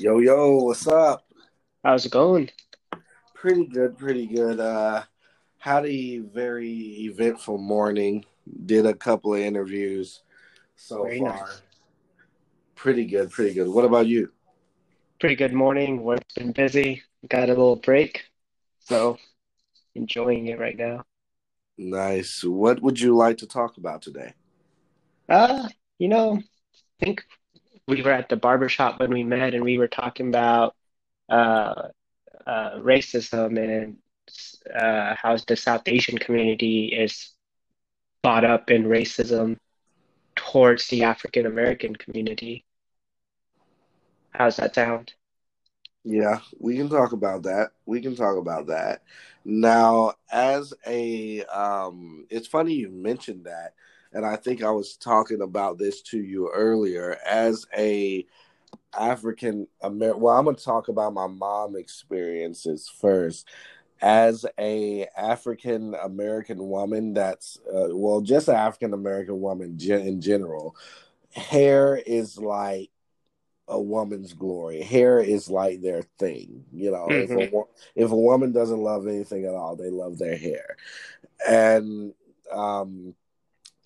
Yo, yo, what's up? How's it going? Pretty good, pretty good. Uh, had a very eventful morning. Did a couple of interviews so Very far. nice. Pretty good, pretty good. What about you? Pretty good morning. Work's been busy. Got a little break, so enjoying it right now. Nice. What would you like to talk about today? Uh, you know, I think we were at the barber shop when we met, and we were talking about uh, uh, racism and uh, how the South Asian community is bought up in racism towards the African American community. How's that sound? Yeah, we can talk about that. We can talk about that. Now, as a um it's funny you mentioned that, and I think I was talking about this to you earlier as a African American. Well, I'm going to talk about my mom experiences first. As a African American woman, that's uh, well, just an African American woman in general. Hair is like a woman's glory. Hair is like their thing. You know, if a hmm if a woman doesn't love anything at all, they love their hair. And um,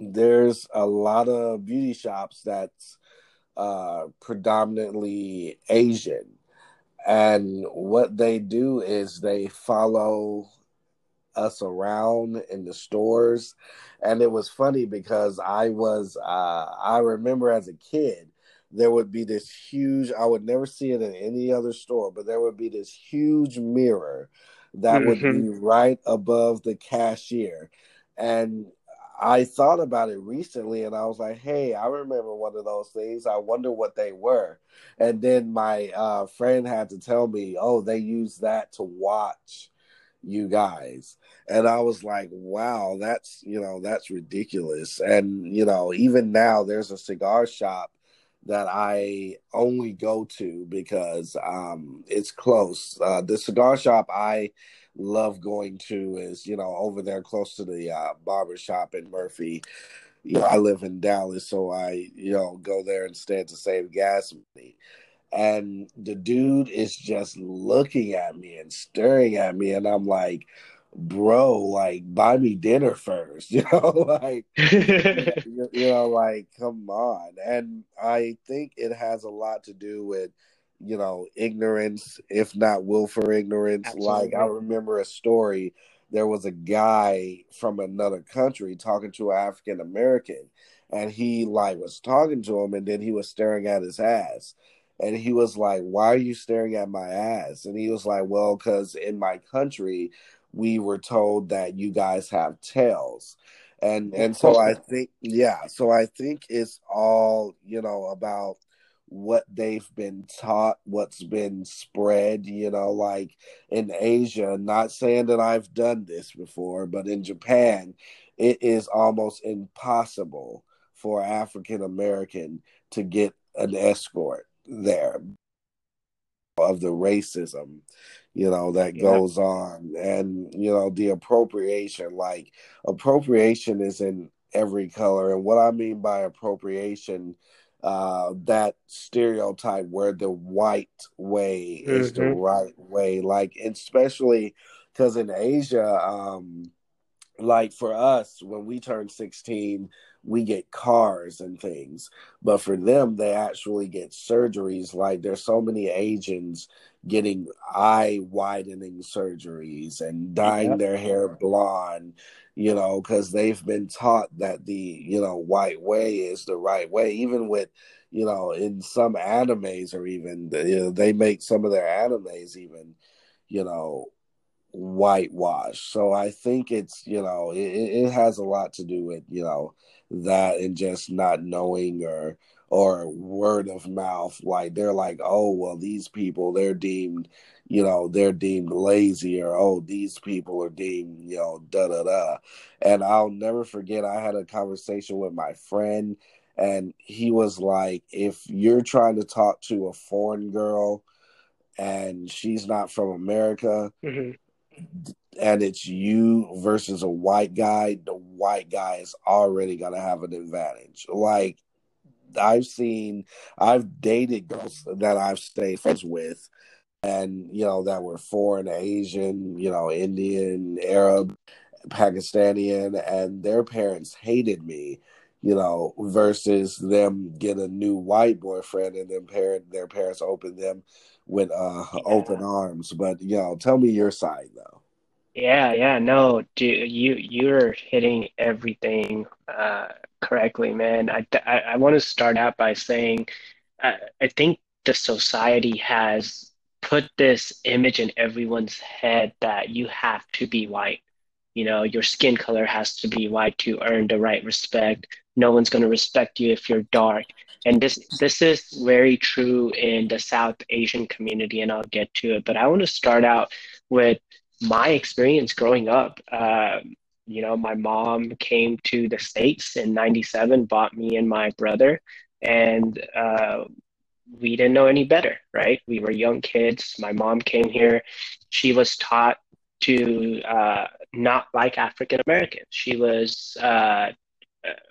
there's a lot of beauty shops that's uh, predominantly Asian, and what they do is they follow us around in the stores. And it was funny because i was uh i remember as a kid there would be this huge i would never see it in any other store but there would be this huge mirror that would hmm be right above the cashier. And i thought about it recently and i was like hey i remember one of those things. I wonder what they were. And then my uh friend had to tell me oh they use that to watch you guys. And i was like wow that's you know that's ridiculous. And you know even now there's a cigar shop that i only go to because um it's close. Uh the cigar shop i love going to is you know over there close to the uh barber shop in murphy. You know i live in dallas so i you know go there instead to save gas money. And the dude is just looking at me and staring at me and i'm like bro like buy me dinner first you know like you, you know like come on. And i think it has a lot to do with you know ignorance if not willful ignorance. Like i remember a story. There was a guy from another country talking to an african american and he like was talking to him and then he was staring at his ass. And he was like why are you staring at my ass? And he was like well because in my country we were told that you guys have tails. And and so i think yeah so i think it's all you know about what they've been taught what's been spread you know like in asia not saying that i've done this before but in japan it is almost impossible for african american to get an escort there of the racism you know that Yeah. goes on. And you know the appropriation like appropriation is in every color. And what i mean by appropriation uh that stereotype where the white way is the hmm right way like especially because in asia um like for us when we turn 16 we get cars and things but for them they actually get surgeries like there's so many asians getting eye widening surgeries and dyeing Yep. their hair blonde you know because they've been taught that the you know white way is the right way even with you know in some animes or even you know, they make some of their animes even you know whitewash. So I think it's you know it, it has a lot to do with you know that and just not knowing or or word of mouth. Like they're like, oh well, these people they're deemed you know they're deemed lazy or oh these people are deemed you know da da da. And I'll never forget I had a conversation with my friend and he was like, if you're trying to talk to a foreign girl and she's not from America hmm and it's you versus a white guy, the white guy is already gonna have an advantage. Like I've seen, I've dated girls that I've stayed friends with, and you know that were foreign, Asian, you know, Indian, Arab, Pakistani, and their parents hated me you know, versus them get a new white boyfriend and then parent their parents open them with uh yeah. open arms. But you know, tell me your side though. Yeah, yeah, no, dude, you you're hitting everything uh, correctly, man. I I, I want to start out by saying I, I think the society has put this image in everyone's head that you have to be white. You know, your skin color has to be white to earn the right respect. No one's going to respect you if you're dark. And this this is very true in the South Asian community, and I'll get to it. But I want to start out with my experience growing up, uh, you know, my mom came to the States in 97, bought me and my brother, and uh, we didn't know any better, right? We were young kids. My mom came here. She was taught to uh, not like African Americans. She was uh,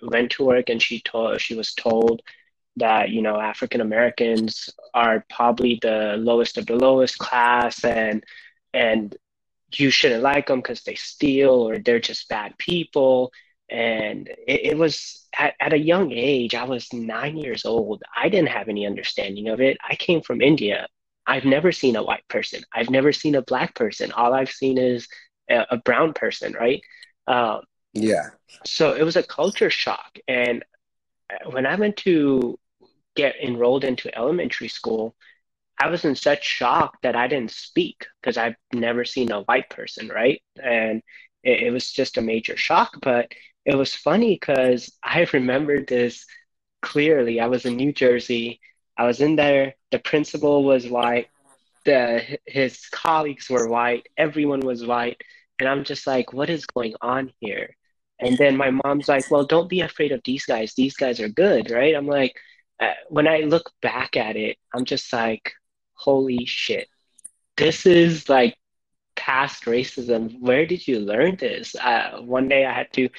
went to work and she told she was told that you know African Americans are probably the lowest of the lowest class and and you shouldn't like them because they steal or they're just bad people. And it, it was at, at a young age, I was nine years old. I didn't have any understanding of it. I came from India. I've never seen a white person. I've never seen a black person. All I've seen is a, a brown person, right? Um, yeah. So it was a culture shock. And when I went to get enrolled into elementary school, I was in such shock that I didn't speak because I've never seen a white person, right? And it, it was just a major shock. But it was funny because I remembered this clearly. I was in New Jersey. I was in there. The principal was white. The his colleagues were white. Everyone was white. And I'm just like, what is going on here? And then my mom's like, well, don't be afraid of these guys. These guys are good, right? I'm like, uh, when I look back at it, I'm just like, holy shit, this is like past racism. Where did you learn this? Uh, one day I had to,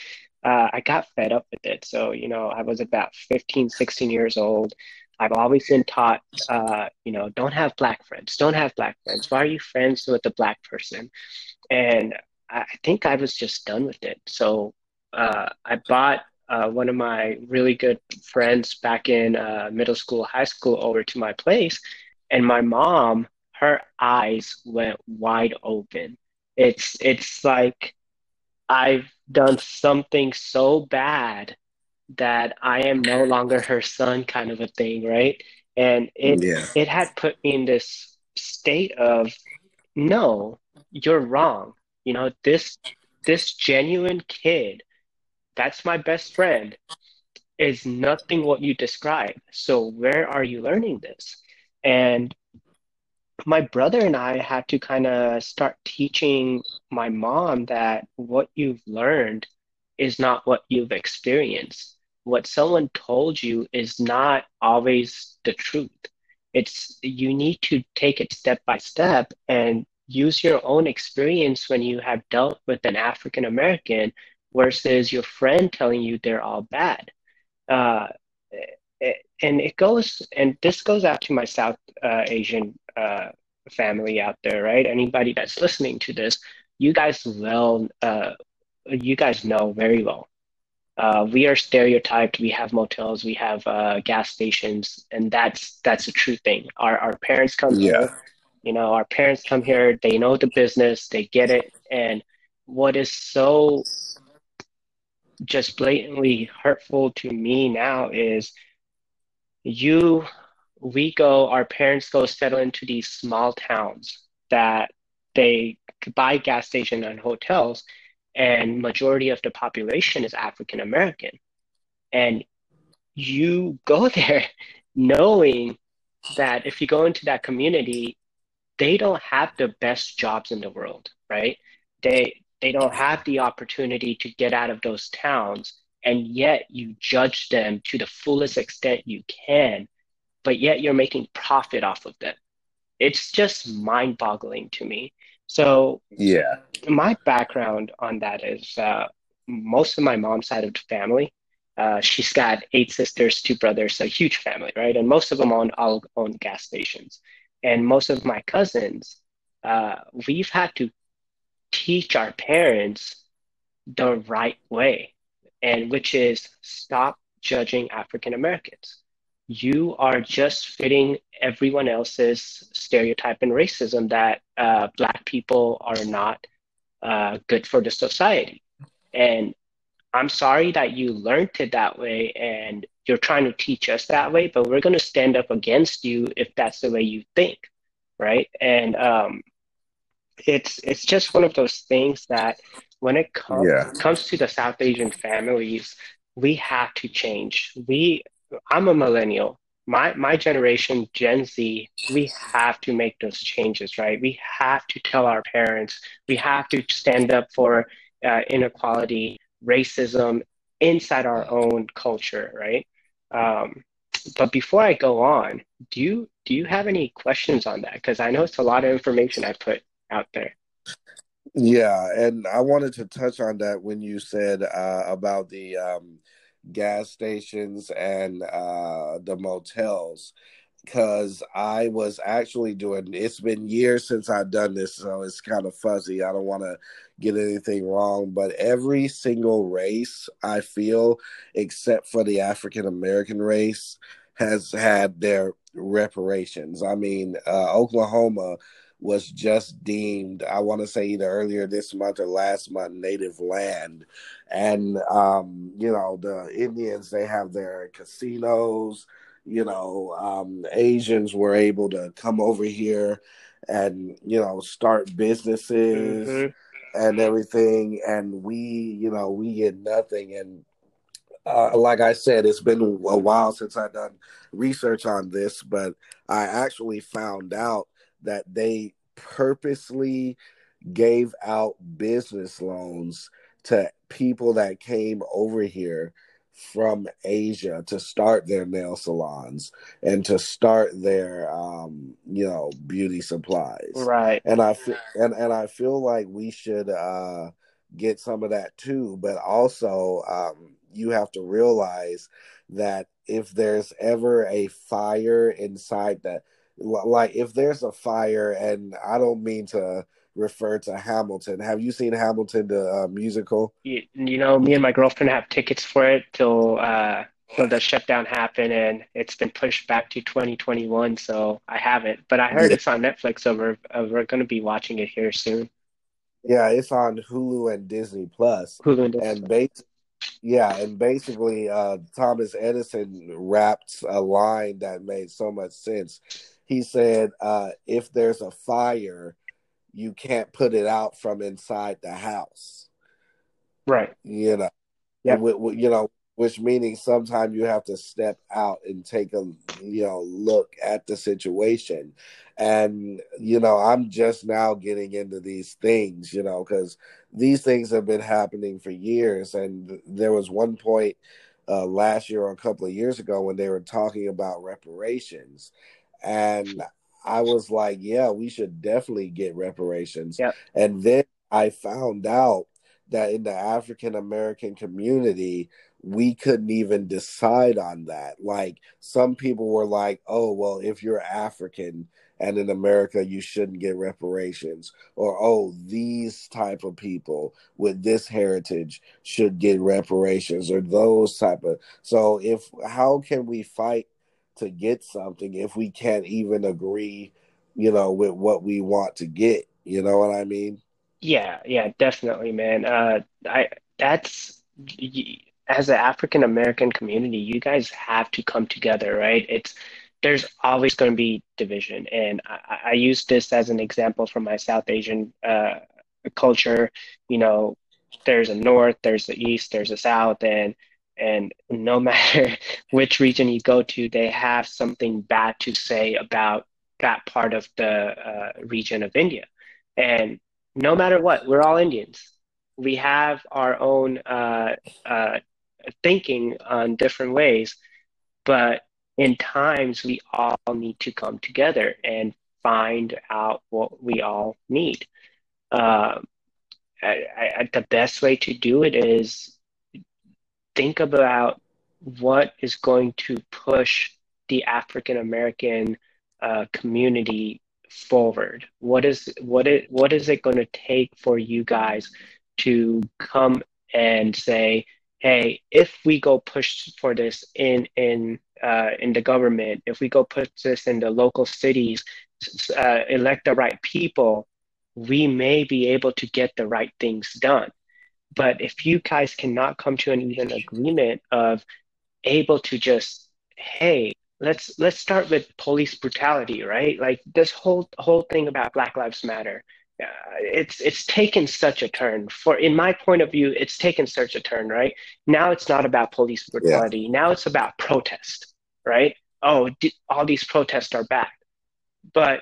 uh, I got fed up with it. So, you know, I was about 15, 16 years old. I've always been taught, uh, you know, don't have black friends. Don't have black friends. Why are you friends with a black person? And I think I was just done with it. So uh, I bought uh, one of my really good friends back in uh, middle school, high school over to my place. And my mom, her eyes went wide open. It's it's like I've done something so bad that I am no longer her son kind of a thing, right? And it yeah. it had put me in this state of no, you're wrong. You know, this this genuine kid, that's my best friend, is nothing what you describe. So where are you learning this? And my brother and I had to kind of start teaching my mom that what you've learned is not what you've experienced. What someone told you is not always the truth. It's you need to take it step by step and use your own experience when you have dealt with an African American versus your friend telling you they're all bad. Uh, and it goes and this goes out to my south uh, asian uh, family out there right? Anybody that's listening to this you guys well uh, you guys know very well. Uh, we are stereotyped. We have motels. We have uh, gas stations. And that's that's a true thing. Our, our parents come yeah. here. You know our parents come here. They know the business. They get it. And what is so just blatantly hurtful to me now is you we go our parents go settle into these small towns that they buy gas station and hotels and majority of the population is african american. And you go there knowing that if you go into that community they don't have the best jobs in the world right? They they don't have the opportunity to get out of those towns and yet you judge them to the fullest extent you can, but yet you're making profit off of them. It's just mind boggling to me. So, yeah, my background on that is uh, most of my mom's side of the family Uh, she's got eight sisters, two brothers, a huge family, right? And most of them own all own gas stations. And most of my cousins, uh, we've had to teach our parents the right way, and which is stop judging African Americans. You are just fitting everyone else's stereotype and racism that uh, Black people are not uh, good for the society. And I'm sorry that you learned it that way and you're trying to teach us that way, but we're going to stand up against you if that's the way you think, right? And um, it's it's just one of those things that when it com- yeah. comes to the South Asian families, we have to change. We I'm a millennial. My my generation, Gen Z, we have to make those changes, right? We have to tell our parents. We have to stand up for uh, inequality, racism inside our own culture, right? Um, but before I go on, do you do you have any questions on that? Because I know it's a lot of information I put out there. Yeah, and I wanted to touch on that when you said uh, about the um, gas stations and uh, the motels, because I was actually doing. It's been years since I've done this, so it's kind of fuzzy. I don't want to get anything wrong, but every single race I feel, except for the African American race, has had their reparations. I mean, uh, Oklahoma was just deemed, I want to say either earlier this month or last month, native land. And, um, you know, the Indians, they have their casinos, you know, um, Asians were able to come over here and, you know, start businesses mm-hmm. and everything. And we, you know, we get nothing. And, uh, like I said, it's been a while since I've done research on this, but I actually found out that they purposely gave out business loans to people that came over here from Asia to start their nail salons and to start their um you know beauty supplies. Right. And i feel and, and i feel like we should uh get some of that too. But also um you have to realize that if there's ever a fire inside that like if there's a fire and i don't mean to refer to hamilton have you seen hamilton the uh, musical you, you, know me and my girlfriend have tickets for it till uh till the shutdown happened and it's been pushed back to 2021 so i haven't but i heard yeah. it's on netflix so we're, uh, we're going to be watching it here soon yeah it's on hulu and disney plus hulu and, disney. and basically yeah, and basically, uh, Thomas Edison rapped a line that made so much sense he said, uh, if there's a fire, you can't put it out from inside the house. Right. You know, yeah. You know, which meaning sometimes you have to step out and take a you know look at the situation and you know i'm just now getting into these things you know because these things have been happening for years and there was one point uh, last year or a couple of years ago when they were talking about reparations and I was like, yeah, we should definitely get reparations. Yep. And then I found out that in the African American community, we couldn't even decide on that. Like some people were like, oh, well, if you're African and in America, you shouldn't get reparations. Or, oh, these type of people with this heritage should get reparations or those type of. So if, how can we fight to get something if we can't even agree, you know, with what we want to get. You know what I mean? Yeah, yeah, definitely, man. Uh, I that's as an African American community, you guys have to come together, right? It's there's always going to be division, and I, I use this as an example from my South Asian uh, culture. You know, there's a north, there's the east, there's a south, and and no matter which region you go to, they have something bad to say about that part of the uh, region of India. And no matter what, we're all Indians. We have our own uh, uh, thinking on different ways, but in times we all need to come together and find out what we all need. Um, I, I, the best way to do it is think about what is going to push the African American uh, community forward? What is what it what is it going to take for you guys to come and say, hey, if we go push for this in in uh, in the government, if we go put this in the local cities, uh, elect the right people, we may be able to get the right things done. But if you guys cannot come to an even agreement of able to just, hey, let's let's start with police brutality, right? Like this whole whole thing about Black Lives Matter. Uh, it's it's taken such a turn for in my point of view it's taken such a turn right now it's not about police brutality yeah. now it's about protest right oh all these protests are bad but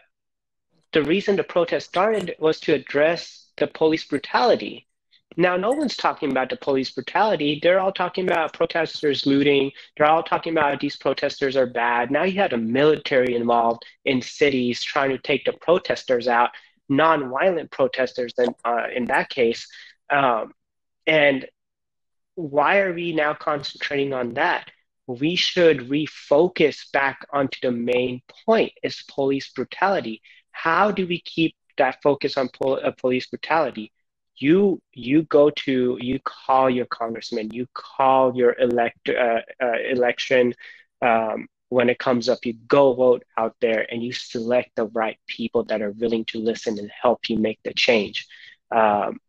the reason the protest started was to address the police brutality now, no one's talking about the police brutality. They're all talking about protesters looting. They're all talking about these protesters are bad. Now you have the military involved in cities trying to take the protesters out, non-violent protesters in, uh, in that case. Um, and why are we now concentrating on that? We should refocus back onto the main point is police brutality. How do we keep that focus on pol- uh, police brutality? You you go to you call your congressman, you call your elect uh, uh, election um, when it comes up. You go vote out there and you select the right people that are willing to listen and help you make the change. Um,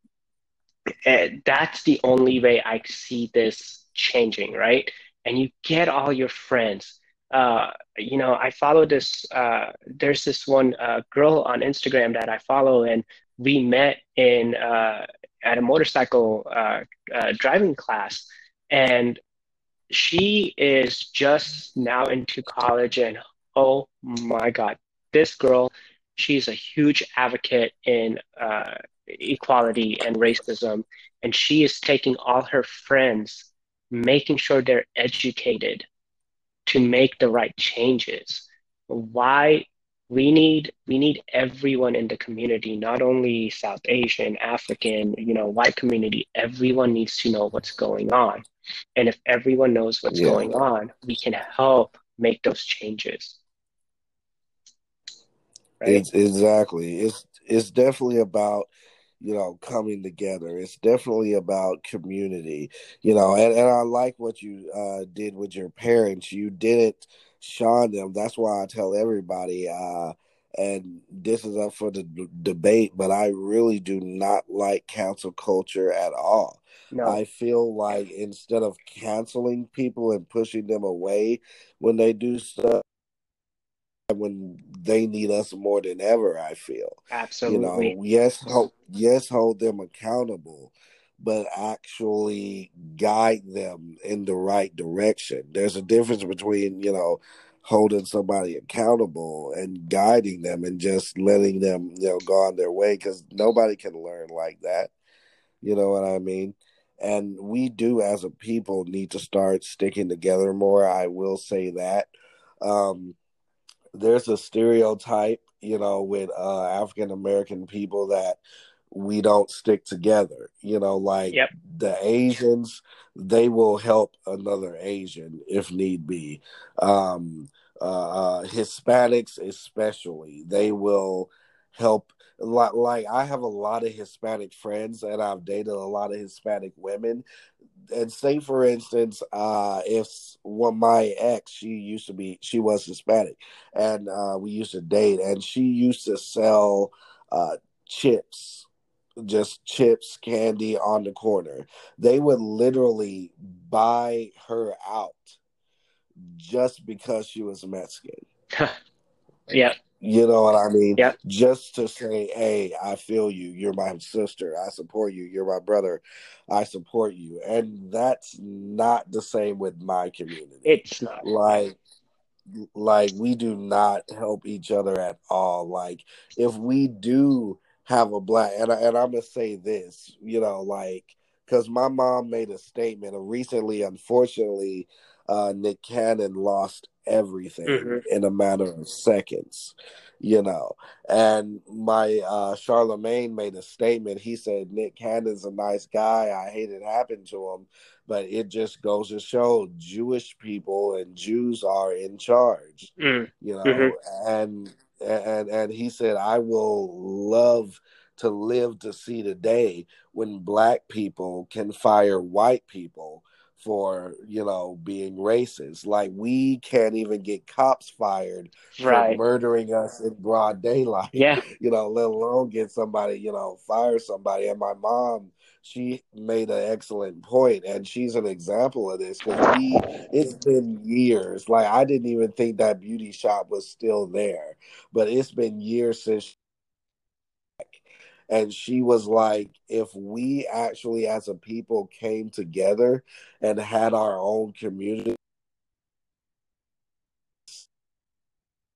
and that's the only way I see this changing, right? And you get all your friends. Uh, you know, I follow this. Uh, there's this one uh, girl on Instagram that I follow, and we met in uh, at a motorcycle uh, uh, driving class, and she is just now into college, and oh my God, this girl, she's a huge advocate in uh, equality and racism, and she is taking all her friends, making sure they're educated to make the right changes. Why we need we need everyone in the community not only south asian african you know white community. Everyone needs to know what's going on. And if everyone knows what's yeah. going on we can help make those changes. Right? it's exactly. It's it's definitely about you know coming together. It's definitely about community. You know and, and i like what you uh, did with your parents. You did it shine them. That's why I tell everybody, uh, and this is up for the d- debate, but I really do not like cancel culture at all. No. I feel like instead of canceling people and pushing them away when they do stuff, when they need us more than ever, I feel. Absolutely. You know, yes, hold, yes, hold them accountable, but actually guide them in the right direction. There's a difference between, you know, holding somebody accountable and guiding them and just letting them, you know, go on their way because nobody can learn like that. You know what I mean? And we do, as a people, need to start sticking together more. I will say that. Um, there's a stereotype, you know, with uh, African American people that we don't stick together. You know, like yep. the Asians, they will help another Asian if need be. Um, uh, uh, Hispanics, especially, they will help. Like, like I have a lot of Hispanic friends, and I've dated a lot of Hispanic women. And say, for instance, uh, if one my ex, she used to be, she was Hispanic, and uh, we used to date, and she used to sell uh, chips just chips, candy on the corner. They would literally buy her out just because she was Mexican. yeah. You know what I mean? Yeah. Just to say, hey, I feel you. You're my sister. I support you. You're my brother. I support you. And that's not the same with my community. It's not. Like, like we do not help each other at all. Like, if we do have a black and, I, and I'm gonna say this, you know, like because my mom made a statement recently. Unfortunately, uh, Nick Cannon lost everything hmm in a matter of seconds, you know. And my uh Charlamagne made a statement. He said Nick Cannon's a nice guy. I hate it happened to him, but it just goes to show Jewish people and Jews are in charge, mm you know. And and and he said I will love to live to see the day when black people can fire white people for you know being racist like we can't even get cops fired for Right. murdering us in broad daylight Yeah. you know let alone get somebody you know fire somebody and my mom she made an excellent point and she's an example of this because we it's been years. Like i didn't even think that beauty shop was still there but it's been years since and she was like if we actually as a people came together and had our own community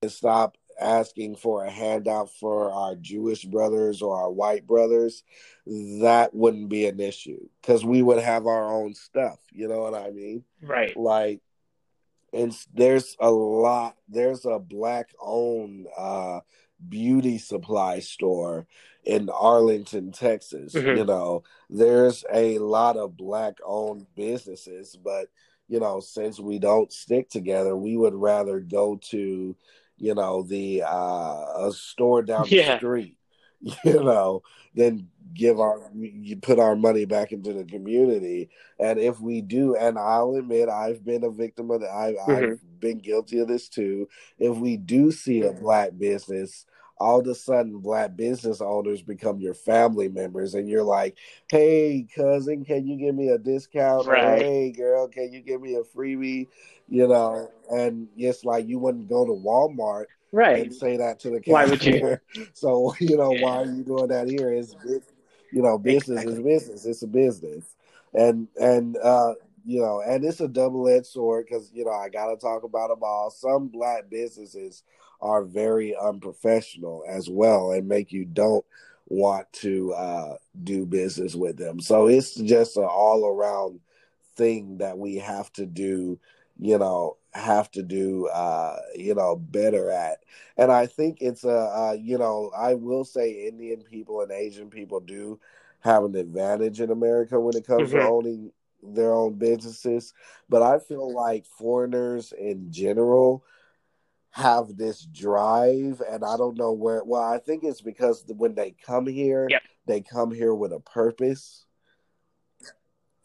and stop asking for a handout for our jewish brothers or our white brothers that wouldn't be an issue because we would have our own stuff you know what i mean Right. like and there's a lot there's a black owned uh beauty supply store in Arlington, Texas. hmm You know, there's a lot of black owned businesses, but you know, since we don't stick together, we would rather go to, you know, the uh a store down the street, you know, then give our you put our money back into the community. And if we do, and I'll admit I've been a victim of that, I, I've hmm been guilty of this too. If we do see a black business, all of a sudden black business owners become your family members, and you're like, hey, cousin, can you give me a discount? Right. hey, girl, can you give me a freebie? You know, and it's like you wouldn't go to Walmart Right. and say that to the Why would you? cashier. So, you know, why are you doing that here? It's, you know, business is business. It's a business and and uh you know and it's a double-edged sword because you know i gotta talk about them all some black businesses are very unprofessional as well and make you don't want to uh do business with them. So it's just an all-around thing that we have to do you know have to do uh you know better at. And i think it's a uh you know i will say indian people and asian people do have an advantage in america when it comes to hmm owning their own businesses. But i feel like foreigners in general have this drive and i don't know where well i think it's because when they come here Yep. they come here with a purpose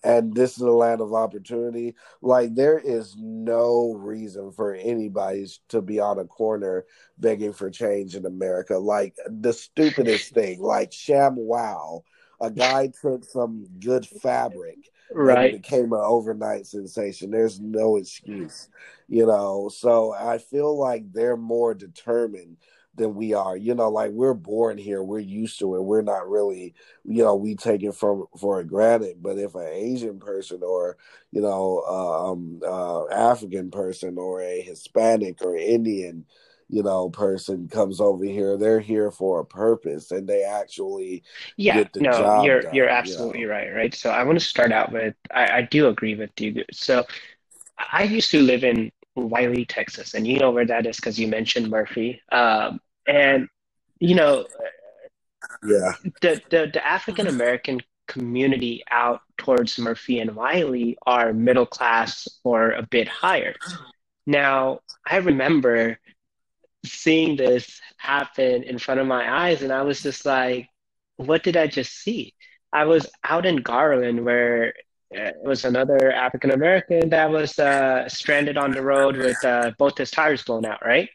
and this is a land of opportunity. Like there is no reason for anybody to be on a corner begging for change in America. Like the stupidest thing, like ShamWow, a guy took some good fabric Right. became an overnight sensation. There's no excuse, you know. So I feel like they're more determined than we are. You know, like we're born here, we're used to it. We're not really you know we take it from for granted but if an asian person or you know uh, um uh african person or a hispanic or indian you know person comes over here they're here for a purpose and they actually Yeah. get the No, you're you're done you absolutely know right. Right. So I want to start out with I, I do agree with you. So I used to live in Wylie, Texas, and you know where that is because you mentioned Murphy. Um, and you know yeah the the, the African American community out towards Murphy and Wylie are middle class or a bit higher. Now, I remember seeing this happen in front of my eyes, and I was just like, what did I just see? I was out in Garland where uh, it was another African American that was uh, stranded on the road with uh, both his tires blown out, right?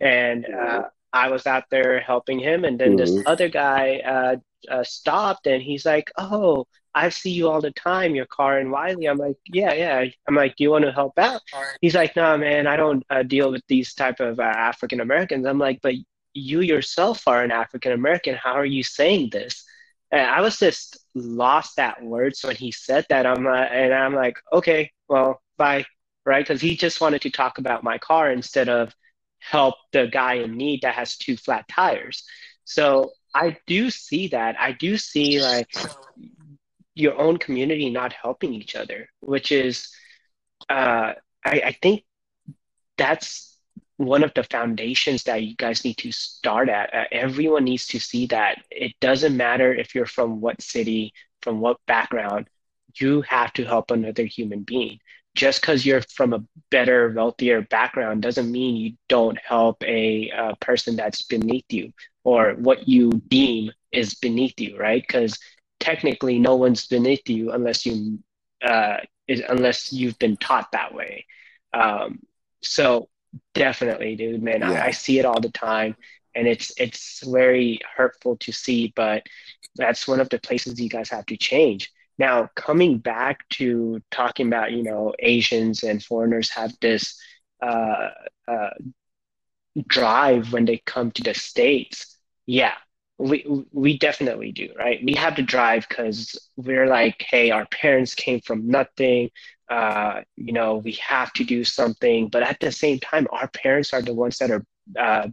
And uh, I was out there helping him, and then this hmm other guy uh, uh, stopped, and he's like, "Oh, I see you all the time. Your car in Wylie." I'm like, "Yeah, yeah." I'm like, "Do you want to help out?" He's like, "No, man, I don't uh, deal with these type of uh, African Americans." I'm like, "But you yourself are an African American. How are you saying this?" And I was just lost at words when he said that. I'm uh, and I'm like, "Okay, well, bye," right? Because he just wanted to talk about my car instead of help the guy in need that has two flat tires. So I do see that. I do see like your own community not helping each other, which is uh, I, I think that's one of the foundations that you guys need to start at. Uh, everyone needs to see that it doesn't matter if you're from what city, from what background, you have to help another human being. Just because you're from a better, wealthier background doesn't mean you don't help a, a person that's beneath you or what you deem is beneath you, right? Because technically, no one's beneath you unless you uh, is, unless you've been taught that way. Um, so definitely, dude, man, yeah. I, I see it all the time and it's it's very hurtful to see but that's one of the places you guys have to change now, coming back to talking about, you know, Asians and foreigners have this uh, uh, drive when they come to the States. Yeah, we we definitely do, right? We have to drive because we're like, hey, our parents came from nothing. Uh, you know, we have to do something. But at the same time, our parents are the ones that are uh,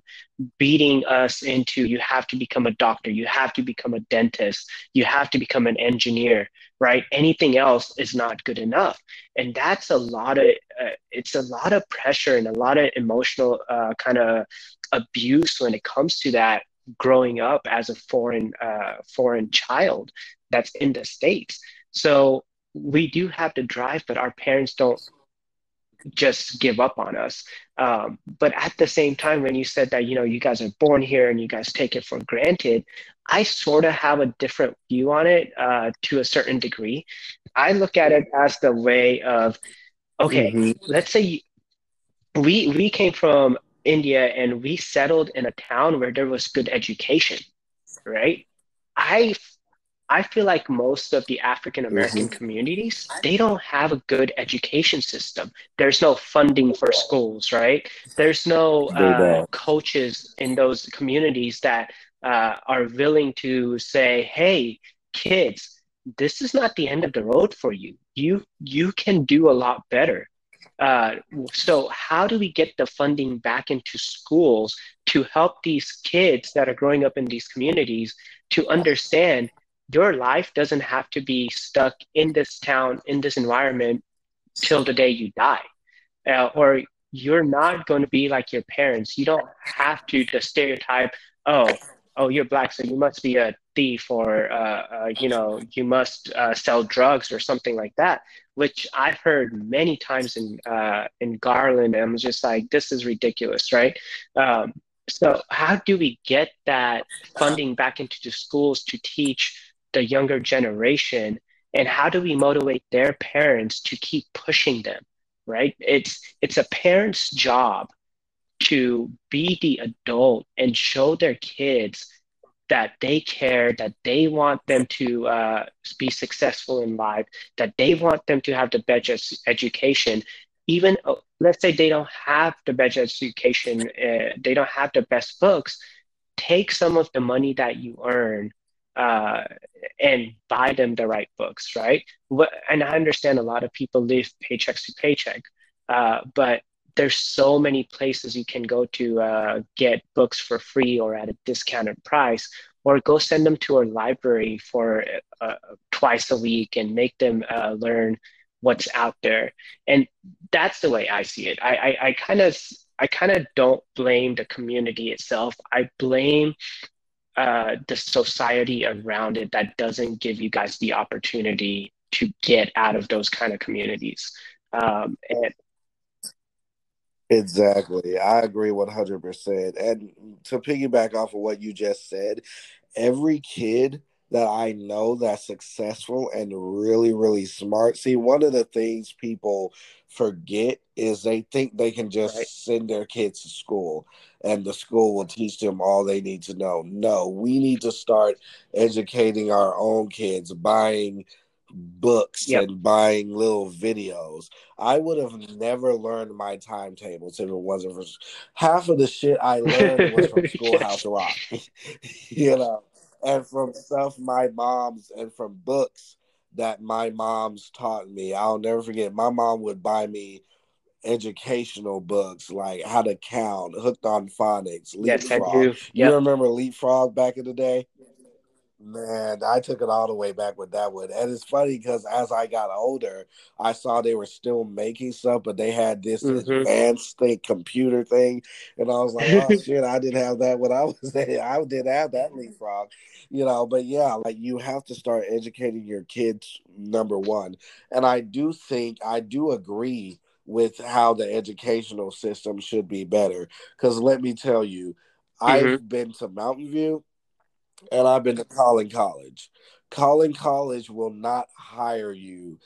beating us into you have to become a doctor, you have to become a dentist, you have to become an engineer, right? Anything else is not good enough, and that's a lot of uh, it's a lot of pressure and a lot of emotional uh, kind of abuse when it comes to that growing up as a foreign uh, foreign child that's in the states. So we do have to drive, but our parents don't just give up on us. Um, but at the same time, when you said that, you know, you guys are born here and you guys take it for granted, I sort of have a different view on it uh, to a certain degree. I look at it as the way of, okay, mm-hmm. let's say we we came from India and we settled in a town where there was good education, right? I I feel like most of the African American mm-hmm. communities, they don't have a good education system. There's no funding for schools, right? There's no uh, coaches in those communities that uh, are willing to say, "Hey, kids, this is not the end of the road for you. You you can do a lot better." Uh, so how do we get the funding back into schools to help these kids that are growing up in these communities to understand your life doesn't have to be stuck in this town, in this environment till the day you die. Uh, or you're not going to be like your parents. You don't have to the stereotype, oh, oh, you're black, so you must be a thief, or uh, uh, you know, you must uh, sell drugs or something like that. Which I've heard many times in uh, in Garland, and I'm just like, this is ridiculous, right? Um, so how do we get that funding back into the schools to teach the younger generation and how do we motivate their parents to keep pushing them right it's it's a parent's job to be the adult and show their kids that they care that they want them to uh, be successful in life that they want them to have the best education even uh, let's say they don't have the best education uh, they don't have the best books take some of the money that you earn uh, and buy them the right books, right? What, and I understand a lot of people live paycheck to paycheck, uh, but there's so many places you can go to uh, get books for free or at a discounted price, or go send them to a library for uh, twice a week and make them uh, learn what's out there. And that's the way I see it. I kind of I kind of don't blame the community itself. I blame uh, the society around it that doesn't give you guys the opportunity to get out of those kind of communities. Um, and Exactly. I agree 100%. And to piggyback off of what you just said, every kid that I know that's successful and really, really smart. See, one of the things people forget is they think they can just right. send their kids to school and the school will teach them all they need to know. No, we need to start educating our own kids, buying books yep. and buying little videos. I would have never learned my timetables if it wasn't for half of the shit I learned was from Schoolhouse Rock. you know, and from stuff my mom's and from books that my mom's taught me. I'll never forget. My mom would buy me educational books like how to count, hooked on phonics, leapfrog. Yes, I do. Yep. You remember leapfrog back in the day? Man, I took it all the way back with that one. And it's funny because as I got older, I saw they were still making stuff, but they had this hmm advanced thing, computer thing. And I was like, oh shit, I didn't have that when I was there. I did have that leapfrog, you know. But yeah, like you have to start educating your kids, number one. And I do think, I do agree with how the educational system should be better. Because let me tell you, hmm I've been to Mountain View and I've been to Collin College. Collin College will not hire you.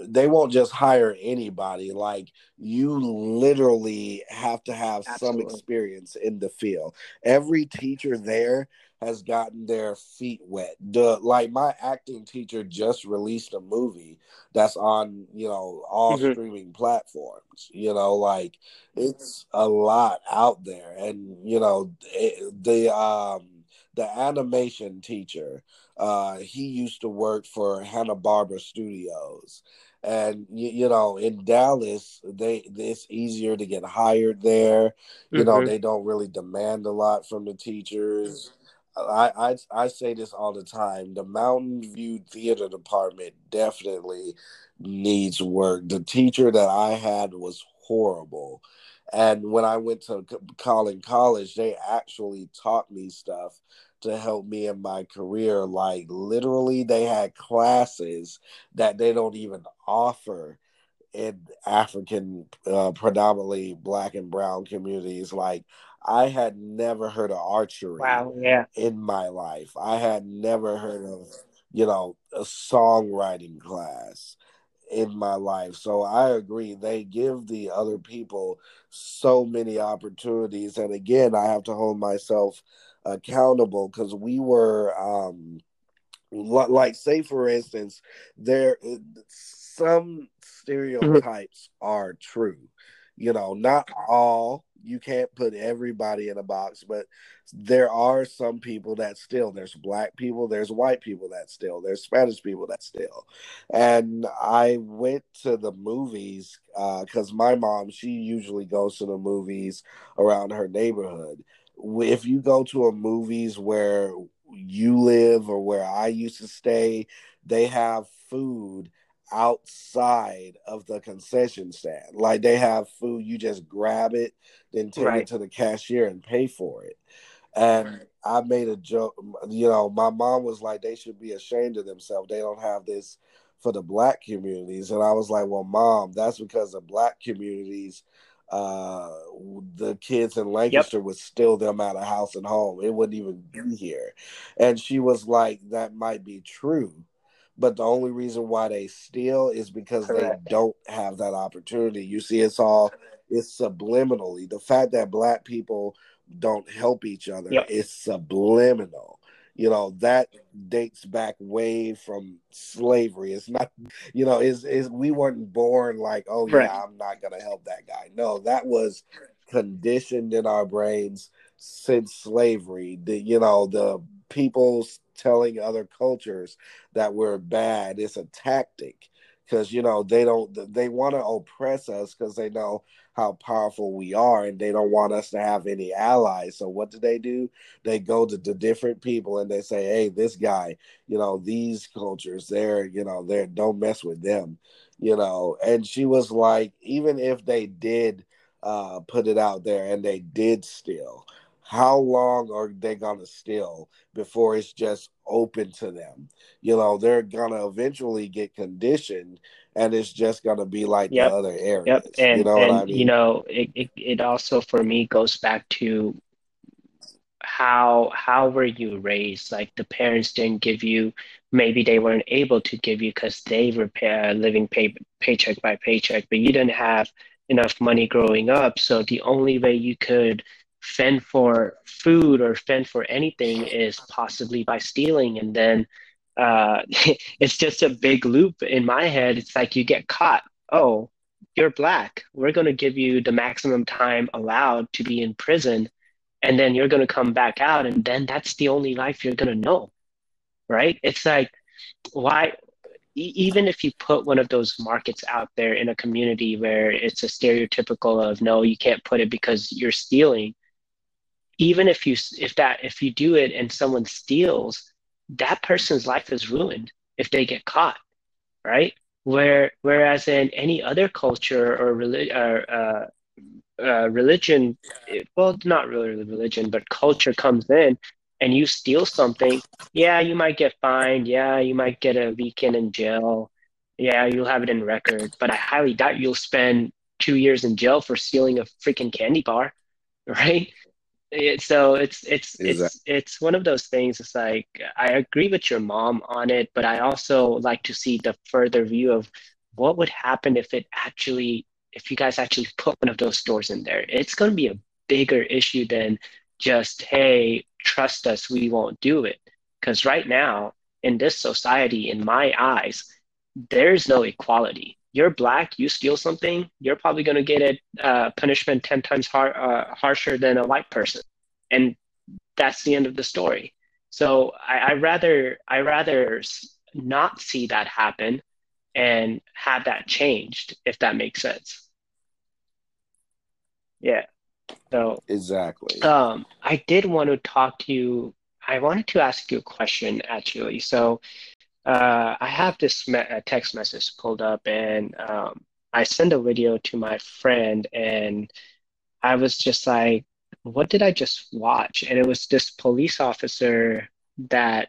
They won't just hire anybody. Like you literally have to have some experience in the field. Every teacher there has gotten their feet wet. The like my acting teacher just released a movie that's on, you know, all hmm streaming platforms. You know, like it's a lot out there and you know it, the um the animation teacher. Uh, he used to work for Hanna Barbera Studios, and you, you know in Dallas, they it's easier to get hired there. You know hmm they don't really demand a lot from the teachers. I, I I say this all the time. The Mountain View Theater Department definitely needs work. The teacher that I had was horrible. And when I went to Collin College, they actually taught me stuff to help me in my career. Like literally, they had classes that they don't even offer in African, uh, predominantly black and brown communities. Like I had never heard of archery Wow. Yeah. in my life. I had never heard of, you know, a songwriting class in my life. So I agree. They give the other people so many opportunities. And again, I have to hold myself accountable because we were um like say for instance there some hmm stereotypes are true you know not all you can't put everybody in a box but there are some people that still there's black people there's white people that still there's spanish people that still and i went to the movies because uh, my mom she usually goes to the movies around her neighborhood. If you go to a movies where you live or where I used to stay, they have food outside of the concession stand. Like they have food, you just grab it, then take it to the cashier and pay for it. And I made a joke, you know, my mom was like, they should be ashamed of themselves. They don't have this for the black communities. And I was like, well, mom, that's because the black communities uh the kids in Yep. Lancaster would steal them out of house and home. It wouldn't even be here. And she was like, that might be true. But the only reason why they steal is because they don't have that opportunity. You see, it's all it's subliminally. The fact that black people don't help each other Yep. is subliminal. You know, that dates back way from slavery. It's not you know, is is we weren't born like, oh Right. yeah, I'm not gonna help that guy. No, that was conditioned in our brains since slavery. The you know, the people telling other cultures that we're bad. It's a tactic because you know they don't they want to oppress us because they know how powerful we are and they don't want us to have any allies. So what do they do? They go to the different people and they say hey this guy you know these cultures they're you know they're don't mess with them you know? And she was like even if they did uh put it out there and they did steal how long are they gonna steal before it's just open to them you know they're gonna eventually get conditioned and it's just gonna be like the Yep. other Yep. areas you And know what i and you know, it, it it also for me goes back to how how were you raised? Like the parents didn't give you, maybe they weren't able to give you because they were pay, living pay, paycheck by paycheck, but you didn't have enough money growing up. So the only way you could fend for food or fend for anything is possibly by stealing. And then uh, it's just a big loop in my head. It's like you get caught. Oh, you're black. We're going to give you the maximum time allowed to be in prison and then you're going to come back out and then that's the only life you're going to know right it's like why even if you put one of those markets out there in a community where it's a stereotypical of no you can't put it because you're stealing even if you if that if you do it and someone steals that person's life is ruined if they get caught, right? Where whereas in any other culture or, uh, uh, religion, well, not really religion, but culture comes in and you steal something, yeah, you might get fined. Yeah, you might get a weekend in jail. Yeah, you'll have it in record. But I highly doubt you'll spend two years in jail for stealing a freaking candy bar, right? It, so it's it's exactly. it's it's one of those things. It's like I agree with your mom on it, but I also like to see the further view of what would happen if it actually if you guys actually put one of those stores in there. It's going to be a bigger issue than just hey trust us we won't do it because right now in this society in my eyes there's no equality you're black you steal something you're probably going to get a uh, punishment 10 times har- uh, harsher than a white person and that's the end of the story so I, I rather i rather not see that happen and have that changed if that makes sense yeah so exactly. Um, I did want to talk to you. I wanted to ask you a question actually. So uh, I have this me- text message pulled up, and um, I sent a video to my friend, and I was just like, "What did I just watch?" And it was this police officer that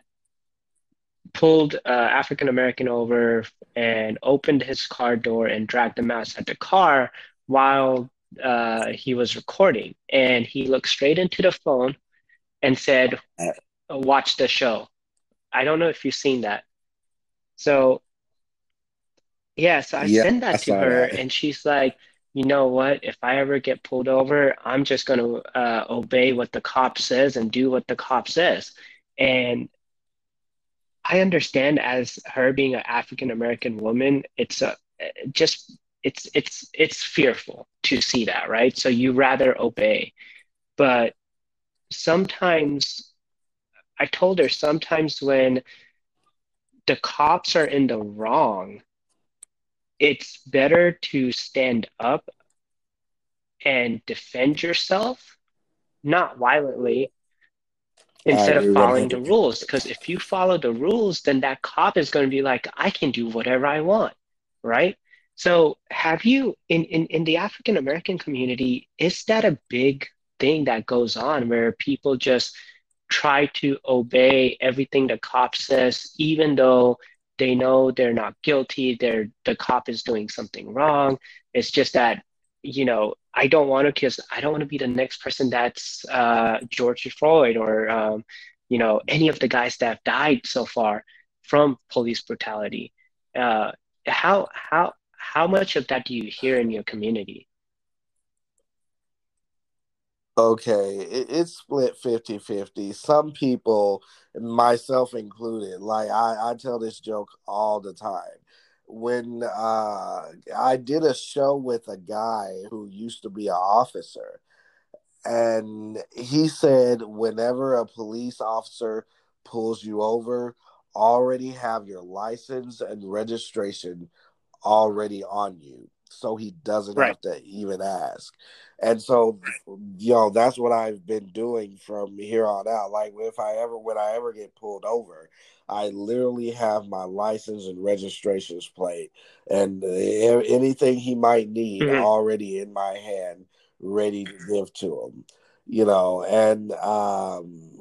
pulled uh, African American over and opened his car door and dragged the him outside the car while uh, he was recording, and he looked straight into the phone and said, "Watch the show." I don't know if you've seen that. So, yeah, so I yeah, sent that I to her, that. and she's like, "You know what? If I ever get pulled over, I'm just gonna uh, obey what the cop says and do what the cop says." And I understand as her being an African American woman, it's a just it's it's it's fearful to see that right so you rather obey but sometimes i told her sometimes when the cops are in the wrong it's better to stand up and defend yourself not violently instead of following the rules because if you follow the rules then that cop is going to be like i can do whatever i want right so, have you in in in the African American community? Is that a big thing that goes on where people just try to obey everything the cop says, even though they know they're not guilty? They're the cop is doing something wrong. It's just that you know I don't want to because I don't want to be the next person that's uh, George Floyd or um, you know any of the guys that have died so far from police brutality. Uh, how how how much of that do you hear in your community? Okay, it, it's split 50 50. Some people, myself included, like I, I tell this joke all the time. When uh, I did a show with a guy who used to be an officer, and he said, whenever a police officer pulls you over, already have your license and registration already on you so he doesn't right. have to even ask. And so, you know, that's what I've been doing from here on out. Like, if I ever, when I ever get pulled over, I literally have my license and registrations plate and uh, anything he might need mm-hmm. already in my hand, ready to give to him. You know, and um,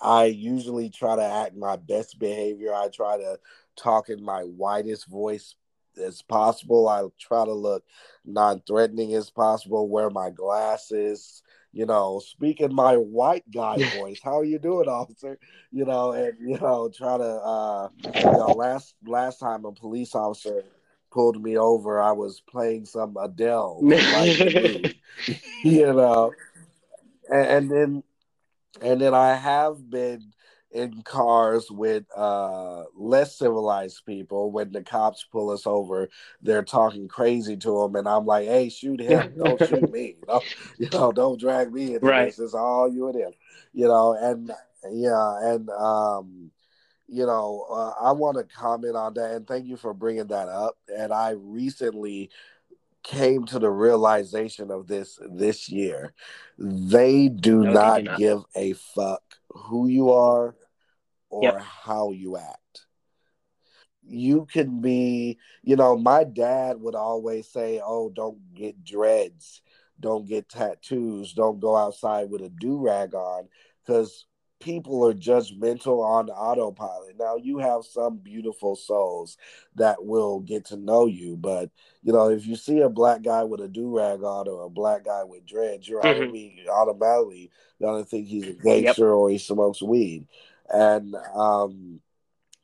I usually try to act my best behavior. I try to talk in my widest voice as possible. I try to look non-threatening as possible. Wear my glasses. You know, speaking my white guy voice. How are you doing, officer? You know, and you know, try to. uh You know, last last time a police officer pulled me over, I was playing some Adele. you know, and, and then and then I have been in cars with uh, less civilized people. When the cops pull us over, they're talking crazy to them, and I'm like, "Hey, shoot him! Don't shoot me! You know, you know, don't drag me into right. this. It's all you and him." You know, and yeah, and um, you know, uh, I want to comment on that, and thank you for bringing that up. And I recently came to the realization of this this year. They do, no, not, do not give a fuck who you are, or Yep. how you act. You can be, you know, my dad would always say, "Oh, don't get dreads, don't get tattoos, don't go outside with a do rag on," because people are judgmental on autopilot. Now you have some beautiful souls that will get to know you, but you know, if you see a black guy with a do rag on or a black guy with dreads, you're Mhm. automatically automatically gonna think he's a Yep. gangster or he smokes weed. And um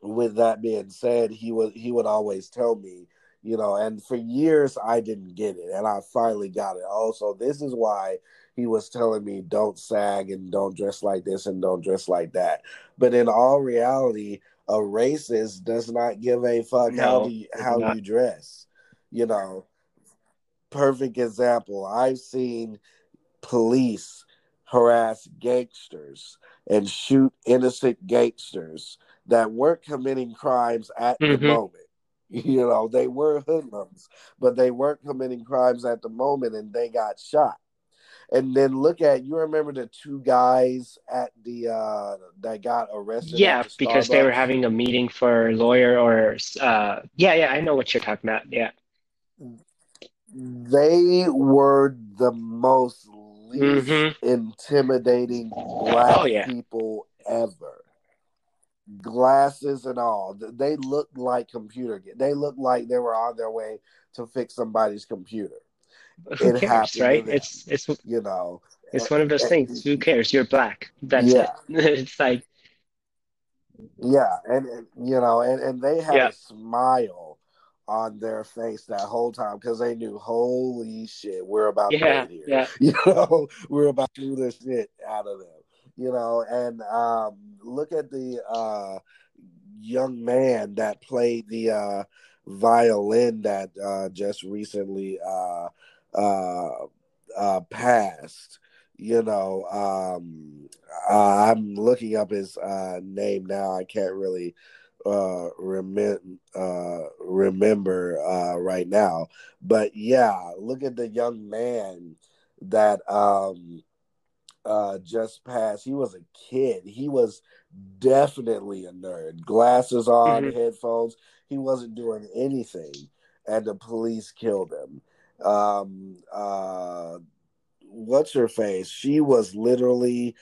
with that being said, he would he would always tell me, you know, and for years I didn't get it, and I finally got it. Also, this is why he was telling me don't sag and don't dress like this and don't dress like that. But in all reality, a racist does not give a fuck how No, do you, how not. you dress. You know, perfect example. I've seen police harass gangsters and shoot innocent gangsters that weren't committing crimes at the Mhm. moment. You know, they were hoodlums, but they weren't committing crimes at the moment and they got shot. And then look at you remember the two guys at the uh that got arrested Yeah, the because they were having a meeting for a lawyer or uh yeah, yeah, I know what you're talking about. Yeah. They were the most least Mhm. intimidating black Oh yeah. people ever. Glasses and all. They looked like computer. They looked like they were on their way to fix somebody's computer. Who It cares, right? It's it's You know. it's one of those things. Who cares? You're black. That's Yeah. it. It's like Yeah, and, and you know, and, and they had Yeah. a smile on their face that whole time because they knew, holy shit, we're about to yeah, get here. yeah. You know, we're about to do the shit out of them. You know, and um, look at the uh, young man that played the uh, violin that uh, just recently uh, uh, uh, passed. You know, um, uh, I'm looking up his uh, name now. I can't really uh, uh, remember uh, right now, but yeah, look at the young man that um, uh, just passed. He was a kid. He was definitely a nerd. Glasses on, Mhm. headphones. He wasn't doing anything, and the police killed him. Um, uh, what's her face? She was literally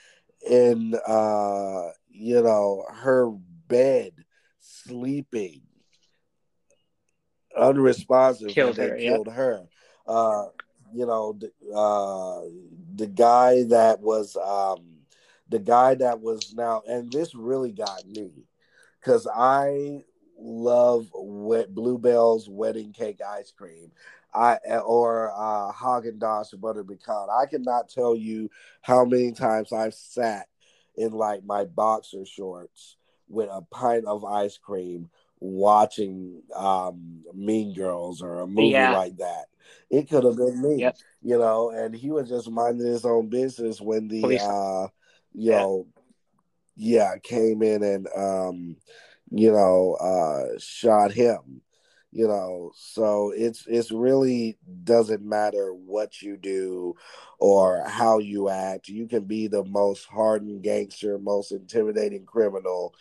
in, uh, you know, her bed sleeping, unresponsive, Killed her, yeah. killed her. Uh, you know, the, uh, the guy that was, um, the guy that was now, and this really got me because I love wet Blue Bell's wedding cake ice cream. I or uh Haagen Dazs butter pecan. I cannot tell you how many times I've sat in like my boxer shorts with a pint of ice cream watching um Mean Girls or a movie Yeah. like that. It could have been me, Yep. you know, and he was just minding his own business when the Police. uh you Yeah. know yeah, came in and um you know uh shot him you know so it's it's really doesn't matter what you do or how you act you can be the most hardened gangster most intimidating criminal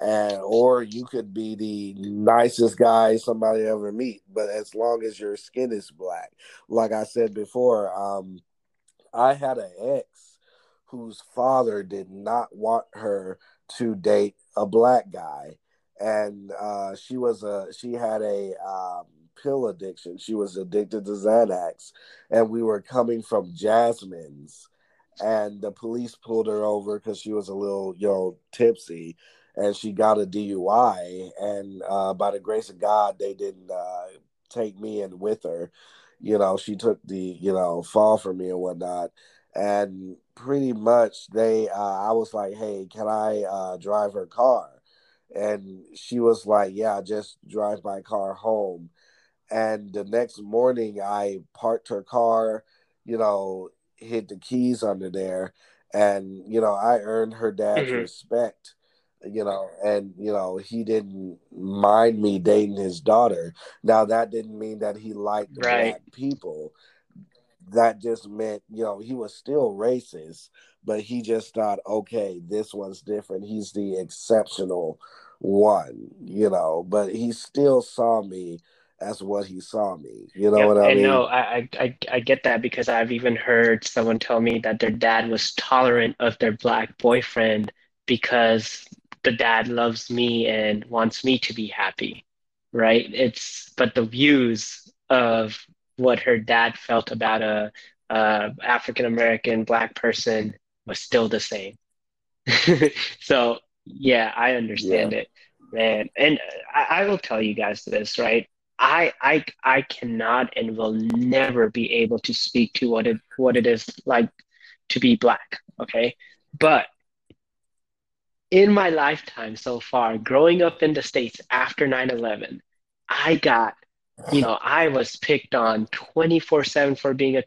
and or you could be the nicest guy somebody ever meet but as long as your skin is black. Like i said before um i had an ex whose father did not want her to date a black guy. And uh, she was a she had a um, pill addiction. She was addicted to Xanax, and we were coming from Jasmine's, and the police pulled her over because she was a little you know tipsy, and she got a DUI. And uh, by the grace of God, they didn't uh, take me in with her. You know, she took the you know fall for me and whatnot. And pretty much they, uh, I was like, hey, can I uh, drive her car? and she was like, "Yeah, just drive my car home." And the next morning, I parked her car, you know, hid the keys under there, and you know, I earned her dad's Mhm. respect, you know, and you know, he didn't mind me dating his daughter. Now, that didn't mean that he liked Right. black people. That just meant, you know, he was still racist, but he just thought, okay, this one's different. He's the exceptional one, you know, but he still saw me as what he saw me. You know what I and mean? no, I, I I get that because I've even heard someone tell me that their dad was tolerant of their black boyfriend because the dad loves me and wants me to be happy, right? It's but the views of what her dad felt about a, a African American black person was still the same. So yeah, I Yeah. understand it, man. And I, I will tell you guys this, right? I I I cannot and will never be able to speak to what it what it is like to be black, okay? But in my lifetime so far, growing up in the States after 9/11, I got, you know, I was picked on 24/7 for being a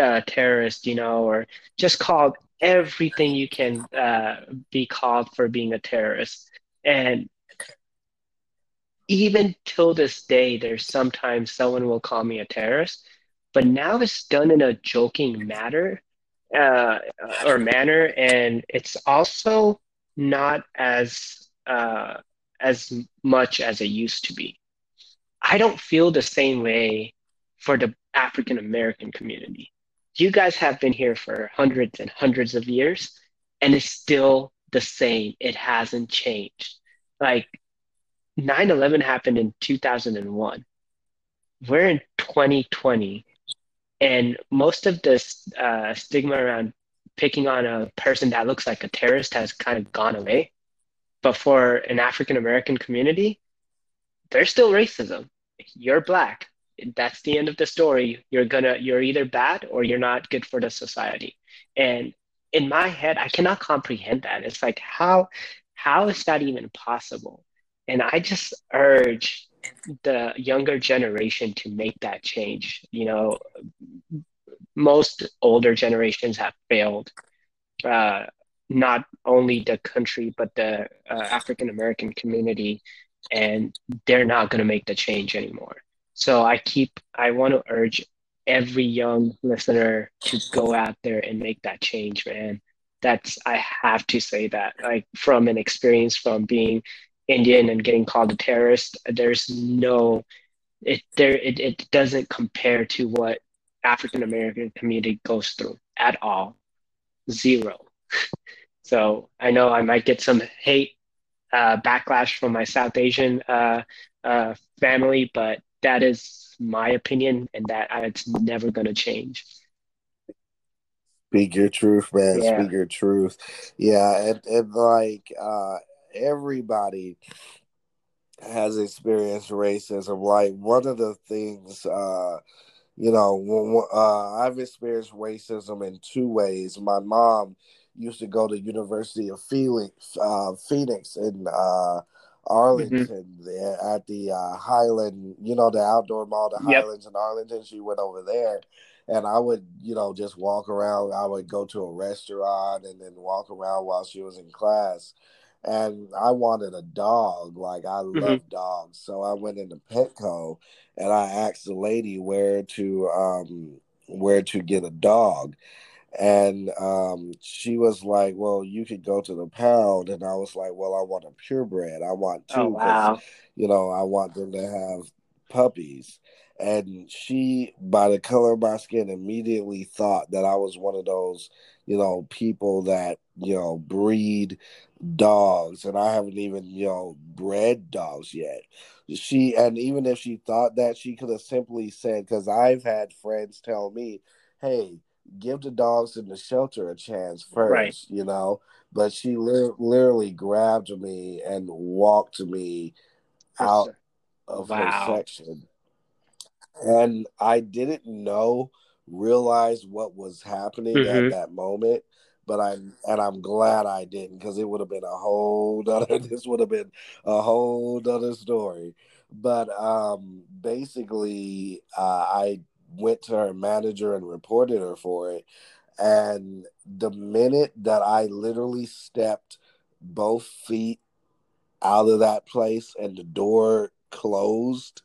uh, terrorist, you know, or just called everything you can uh, be called for being a terrorist. And even till this day, there's sometimes someone will call me a terrorist, but now it's done in a joking matter uh, or manner, and it's also not as uh, as much as it used to be. I don't feel the same way for the African American community. You guys have been here for hundreds and hundreds of years, and it's still the same. It hasn't changed. Like 9 11 happened in 2001. We're in 2020, and most of this uh, stigma around picking on a person that looks like a terrorist has kind of gone away. But for an African American community, there's still racism. You're black. That's the end of the story. You're gonna, you're either bad or you're not good for the society. And in my head, I cannot comprehend that. It's like, how, how is that even possible? And I just urge the younger generation to make that change. You know, most older generations have failed, uh, not only the country, but the uh, African American community, and they're not going to make the change anymore. So I keep, I want to urge every young listener to go out there and make that change, man. That's, I have to say that, like from an experience from being Indian and getting called a terrorist, there's no, it there, it, it doesn't compare to what African American community goes through at all. Zero. So I know I might get some hate uh, backlash from my South Asian uh, uh, family, but that is my opinion, and that it's never going to change. Speak your truth, man. Yeah. Speak your truth. Yeah, and, and like uh everybody has experienced racism. Like one of the things uh you know, uh, I've experienced racism in two ways. My mom used to go to University of Phoenix, uh, Phoenix in uh, hmm Arlington there at the uh, Highland, you know, the outdoor mall, the Yep. Highlands in Arlington. She went over there, and I would, you know, just walk around. I would go to a restaurant and then walk around while she was in class. And I wanted a dog. Like I hmm love dogs, so I went into Petco and I asked the lady where to um where to get a dog. And um she was like, Well, you could go to the pound and I was like, Well, I want a purebred. I want two. because wow. you know, I want them to have puppies. And she, by the color of my skin, immediately thought that I was one of those, you know, people that, you know, breed dogs, and I haven't even, you know, bred dogs yet. She, and even if she thought that, she could have simply said, because I've had friends tell me, hey, give the dogs in the shelter a chance Right. first, you know. But she li- literally grabbed me and walked me out of her section and I didn't know, realize what was happening at hmm that moment. But I'm and I'm glad I didn't because it would have been a whole other. This would have been a whole other story. But um, basically, uh, I went to her manager and reported her for it. And the minute that I literally stepped both feet out of that place and the door closed,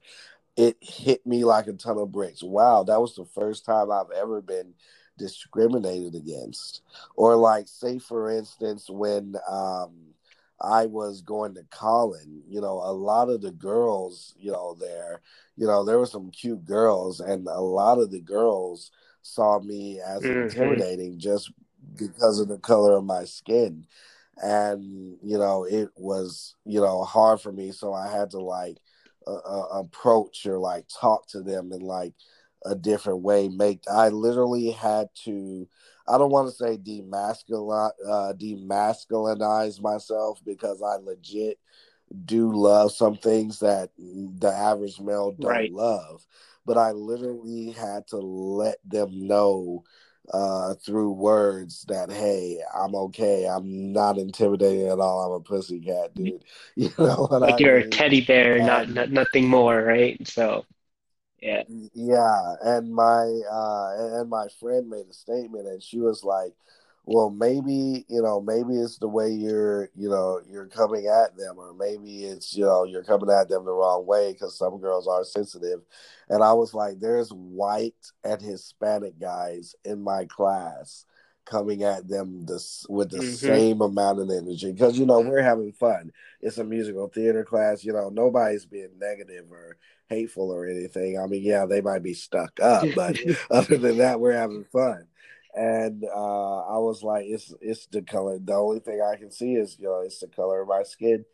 it hit me like a ton of bricks. Wow, that was the first time I've ever been discriminated against. Or like say for instance when um I was going to Collin, you know, a lot of the girls, you know, there, you know, there were some cute girls and a lot of the girls saw me as mm-hmm. intimidating just because of the color of my skin. And, you know, it was, you know, hard for me. So I had to like uh, uh, approach or like talk to them and like a different way. Make, I literally had to, I don't want to say demasculine, uh, demasculinize myself because I legit do love some things that the average male don't right. love. But I literally had to let them know uh, through words that hey, I'm okay. I'm not intimidating at all. I'm a pussy cat, dude. You know like I you're mean? a teddy bear, and, not, not nothing more, right? So yeah. Yeah, and my uh and my friend made a statement and she was like, "Well, maybe, you know, maybe it's the way you're, you know, you're coming at them or maybe it's, you know, you're coming at them the wrong way cuz some girls are sensitive." And I was like, "There's white and Hispanic guys in my class." coming at them this with the mm-hmm. same amount of energy because you know we're having fun it's a musical theater class you know nobody's being negative or hateful or anything. I mean, yeah, they might be stuck up, but other than that, we're having fun. And uh, I was like, it's it's the color. The only thing I can see is you know it's the color of my skin.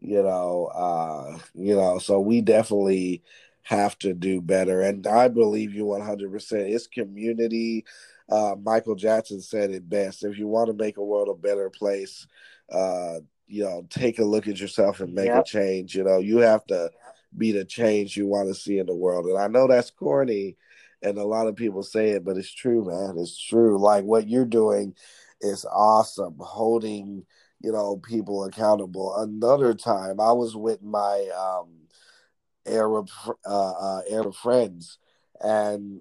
You know, uh, you know. So we definitely have to do better. And I believe you 100. percent It's community. Uh, Michael Jackson said it best. If you want to make a world a better place, uh, you know, take a look at yourself and make yep. a change. You know, you have to be the change you want to see in the world. And I know that's corny and a lot of people say it, but it's true, man. It's true. Like what you're doing is awesome. Holding, you know, people accountable. Another time I was with my um Arab uh, uh Arab friends and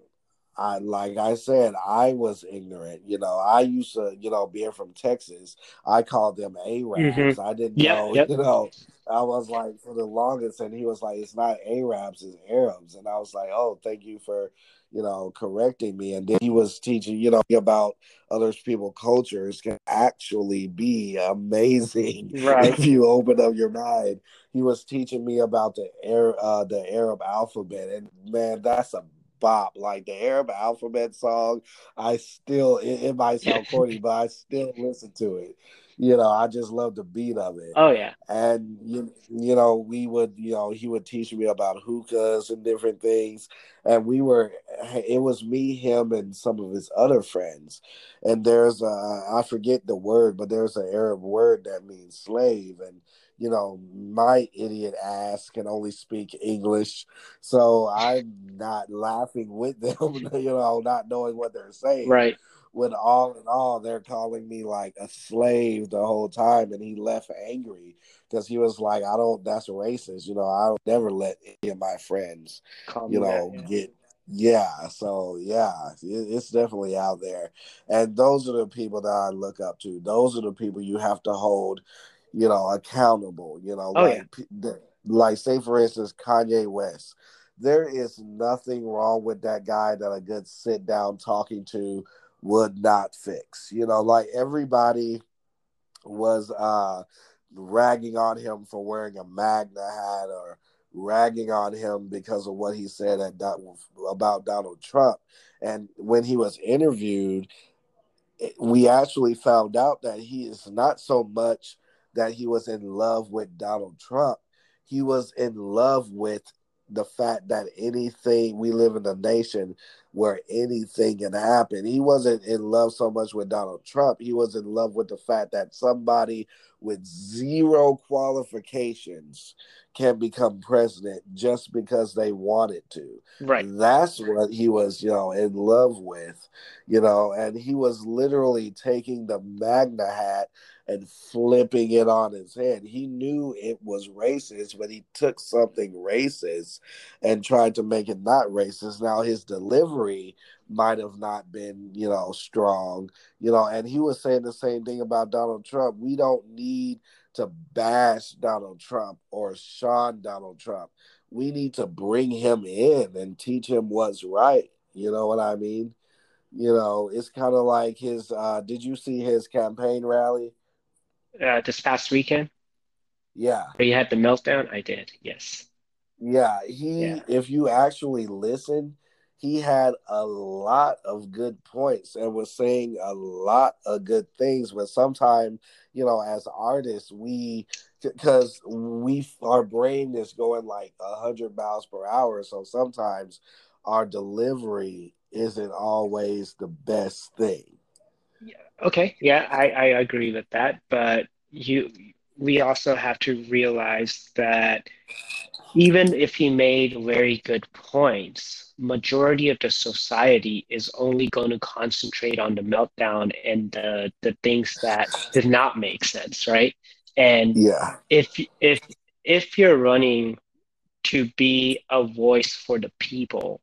I like I said, I was ignorant. You know, I used to, you know, being from Texas, I called them Arabs. Mm-hmm. I didn't yep, know, yep. you know, I was like for the longest, and he was like, "It's not Arabs, it's Arabs," and I was like, "Oh, thank you for." You know, correcting me, and then he was teaching, you know, about other people cultures can actually be amazing right. if you open up your mind. He was teaching me about the air, uh, the Arab alphabet, and man, that's a bop. Like the Arab alphabet song, I still it, it might sound corny, but I still listen to it. You know, I just love the beat of it. Oh yeah. And you, you know, we would, you know, he would teach me about hookahs and different things. And we were it was me, him, and some of his other friends. And there's a I forget the word, but there's an Arab word that means slave. And you know, my idiot ass can only speak English, so I'm not laughing with them, you know, not knowing what they're saying. Right. When all in all, they're calling me like a slave the whole time, and he left angry because he was like, "I don't. That's racist. You know, I don't never let any of my friends, Calm you know, yeah. get." Yeah, so yeah, it's definitely out there, and those are the people that I look up to. Those are the people you have to hold you know, accountable. You know, oh, like yeah. like say for instance, Kanye West. There is nothing wrong with that guy that a good sit down talking to would not fix. You know, like everybody was uh ragging on him for wearing a MAGA hat or ragging on him because of what he said at, about Donald Trump. And when he was interviewed, we actually found out that he is not so much that he was in love with Donald Trump. He was in love with the fact that anything we live in a nation where anything can happen. He wasn't in love so much with Donald Trump. He was in love with the fact that somebody with zero qualifications can become president just because they wanted to. Right. That's what he was, you know, in love with, you know, and he was literally taking the MAGA hat and flipping it on his head. He knew it was racist, but he took something racist and tried to make it not racist. Now his delivery might have not been, you know, strong, you know, and he was saying the same thing about Donald Trump. We don't need to bash Donald Trump or shun Donald Trump. We need to bring him in and teach him what's right. You know what I mean? You know, it's kind of like his. Uh, did you see his campaign rally? Uh, this past weekend, Yeah, where you had the meltdown. I did. Yes. yeah. He, Yeah. if you actually listen, he had a lot of good points and was saying a lot of good things. But sometimes, you know, as artists, we because we our brain is going like a hundred miles per hour, so sometimes our delivery isn't always the best thing. Okay. Yeah, I, I agree with that. But you, we also have to realize that even if he made very good points, majority of the society is only going to concentrate on the meltdown and the the things that did not make sense, right? And Yeah, if if if you're running to be a voice for the people,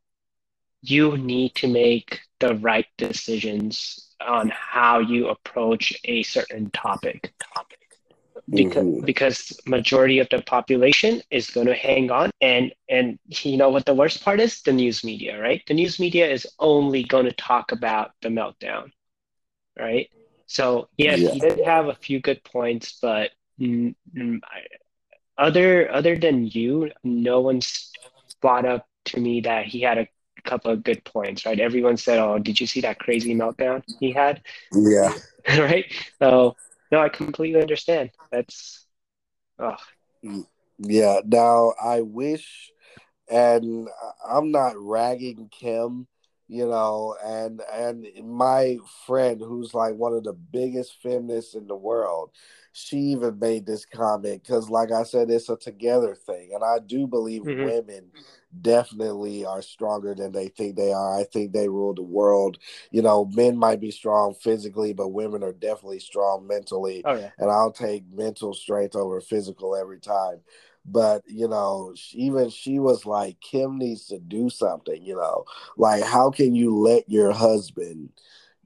you need to make the right decisions on how you approach a certain topic. Because hmm because majority of the population is going to hang on and and you know what the worst part is? The news media right? The news media is only going to talk about the meltdown right? So yes yeah, he did have a few good points but mm, mm, I- other other than you no one's brought up to me that he had a couple of good points right everyone said oh did you see that crazy meltdown he had yeah. right so no I completely understand that's oh Yeah. Now I wish, and I'm not ragging Kim, you know, and and my friend who's like one of the biggest feminists in the world, she even made this comment because, like I said, it's a together thing, and I do believe hmm women definitely are stronger than they think they are. I think they rule the world. You know, men might be strong physically, but women are definitely strong mentally oh yeah and I'll take mental strength over physical every time. But you know, she- even she was like, Kim needs to do something. You know, like how can you let your husband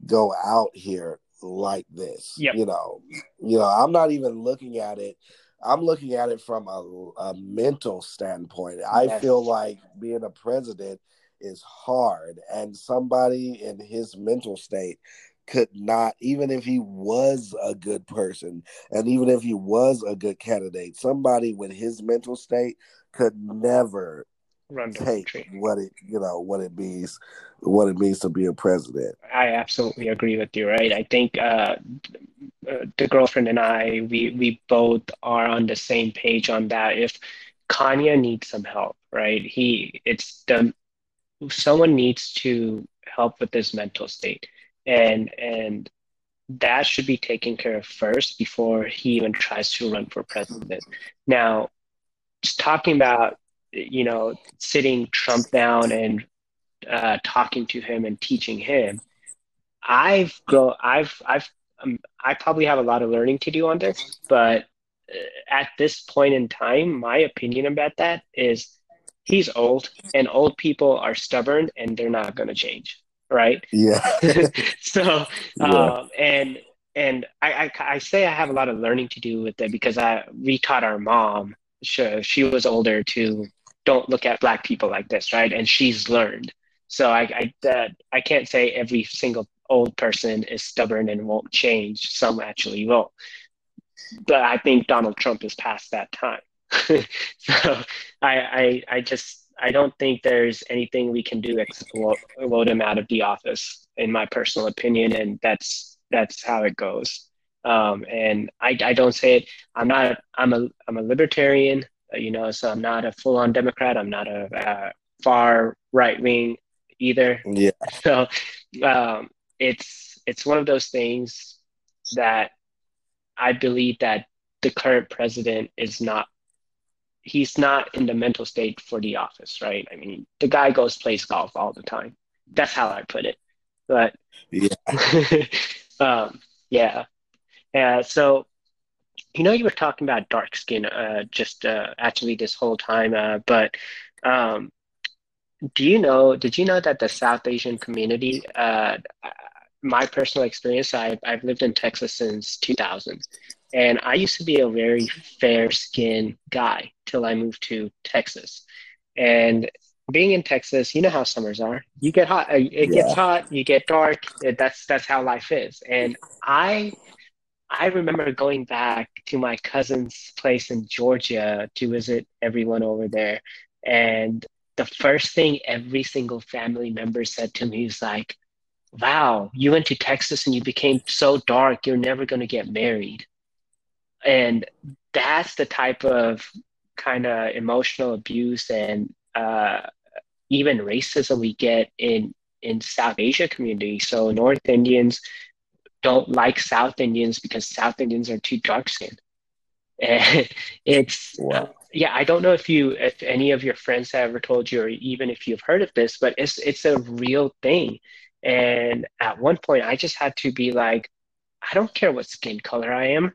go out here like this? yep You know, you know, I'm not even looking at it. I'm looking at it from a, a mental standpoint. I feel like being a president is hard, and somebody in his mental state could not, even if he was a good person, and even if he was a good candidate, somebody with his mental state could never run take what it, you know, what it means, what it means to be a president. I absolutely agree with you, right? I think uh, uh, the girlfriend and I, we we both are on the same page on that. If Kanye needs some help, right? He it's the someone needs to help with his mental state, and and that should be taken care of first before he even tries to run for president. Now, just talking about, you know, sitting Trump down and uh, talking to him and teaching him. I've grown. I've I've um, I probably have a lot of learning to do on this, but uh, at this point in time, my opinion about that is he's old, and old people are stubborn, and they're not going to change, right? Yeah, So, yeah, um, and and I, I I say I have a lot of learning to do with it because I we taught our mom. She, she was older to don't look at black people like this, right? And she's learned. So I I that I can't say every single old person is stubborn and won't change. Some actually will, but I think Donald Trump is past that time. So I I I just I don't think there's anything we can do vote him out of the office, in my personal opinion, and that's that's how it goes. Um, and I I don't say it. I'm not. I'm a I'm a libertarian, uh, you know. So I'm not a full-on Democrat. I'm not a, uh far right wing either. yeah, So um, it's it's one of those things that I believe that the current president is not he's not in the mental state for the office, right? I mean, the guy goes plays golf all the time. That's how I put it. But yeah, um, yeah. Uh, so you know you were talking about dark skin uh, just uh, actually this whole time, uh, but um, do you know, did you know that the South Asian community, uh, my personal experience, I've, I've lived in Texas since 2000, and I used to be a very fair-skinned guy till I moved to Texas. And being in Texas, you know how summers are. You get hot, uh, it gets Yeah. hot, you get dark. That's that's how life is. And I I remember going back to my cousin's place in Georgia to visit everyone over there. And the first thing every single family member said to me was like, Wow, you went to Texas and you became so dark, you're never going to get married. And that's the type of kind of emotional abuse and uh, even racism we get in in South Asia community. So North Indians don't like South Indians because South Indians are too dark skinned. And it's uh, yeah, I don't know if you if any of your friends have ever told you or even if you've heard of this, but it's it's a real thing. And at one point I just had to be like, I don't care what skin color I am.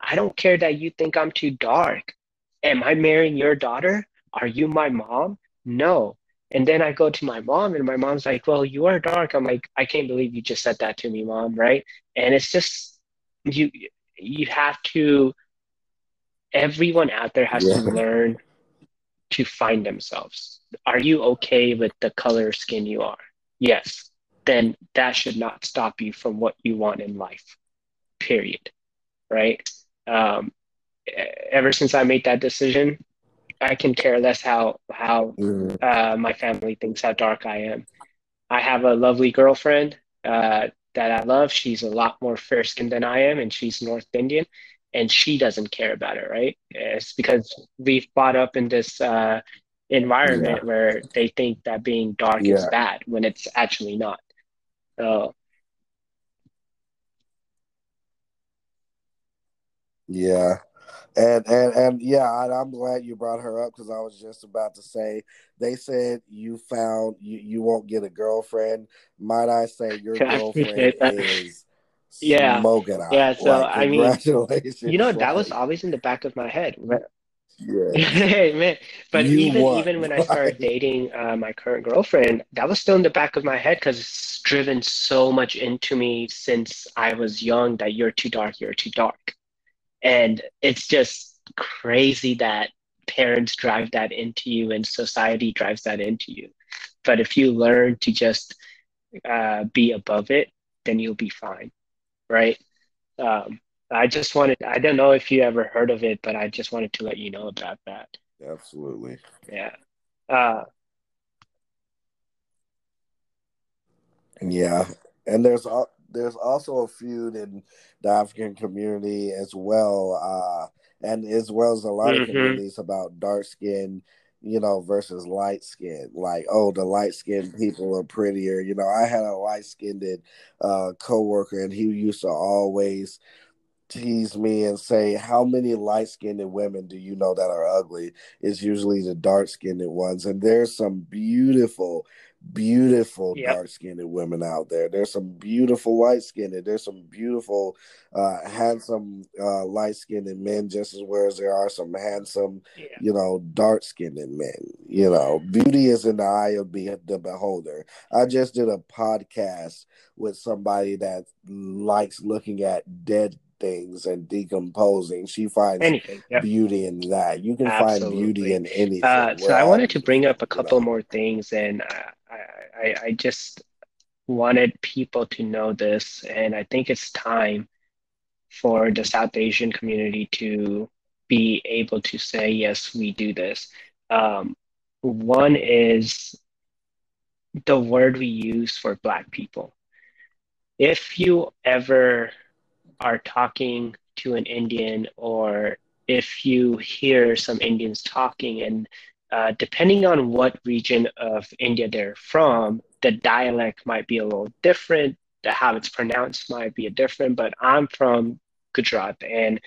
I don't care that you think I'm too dark. Am I marrying your daughter? Are you my mom? No. And then I go to my mom, and my mom's like, Well, you are dark. I'm like, I can't believe you just said that to me, mom, right? And it's just you you have to everyone out there has to learn to find themselves. Are you okay with the color skin you are? Yes. Then that should not stop you from what you want in life, period. Right? Um, ever since I made that decision, I can care less how how Mhm. uh, my family thinks how dark I am. I have a lovely girlfriend uh, that I love. She's a lot more fair skinned than I am, and she's North Indian, and she doesn't care about it, right? It's because we've bought up in this uh, Yeah. environment where they think that being dark is bad when it's actually not. So, Yeah. And and and yeah, and I'm glad you brought her up because I was just about to say they said you found you you won't get a girlfriend. Might I say your I girlfriend is Yeah, smoking hot. yeah. So, Like I mean, you know, that was always in the back of my head. yes, Hey, man. But you even won. even when I started dating uh, my current girlfriend, that was still in the back of my head because it's driven so much into me since I was young that you're too dark, you're too dark. And it's just crazy that parents drive that into you and society drives that into you. But if you learn to just uh, be above it, then you'll be fine, right? Um, I just wanted, I don't know if you ever heard of it, but I just wanted to let you know about that. absolutely. Yeah. Uh, Yeah, and there's there's also a feud in the African community as well, uh, and as well as a lot of hmm communities about dark skin, you know, versus light skin. Like, oh, the light skinned people are prettier. You know, I had a light skinned uh, coworker, and he used to always tease me and say, How many light skinned women do you know that are ugly? It's usually the dark skinned ones. And there's some beautiful, beautiful Yep. dark skinned women out there. There's some beautiful light skinned. There's some beautiful, uh, handsome, uh, light skinned men, just as well as there are some handsome, Yeah. you know, dark skinned men. You know, beauty is in the eye of be- the beholder. I just did a podcast with somebody that likes looking at dead things and decomposing. She finds Anything. Yep. beauty in that. You can find beauty in anything. Uh, so I wanted to bring up a you couple know. more things, and I, I, I just wanted people to know this, and I think it's time for the South Asian community to be able to say, yes, we do this. Um, one is the word we use for Black people. If you ever are talking to an Indian, or if you hear some Indians talking, and uh, depending on what region of India they're from, the dialect might be a little different, the how it's pronounced might be different. But I'm from Gujarat, and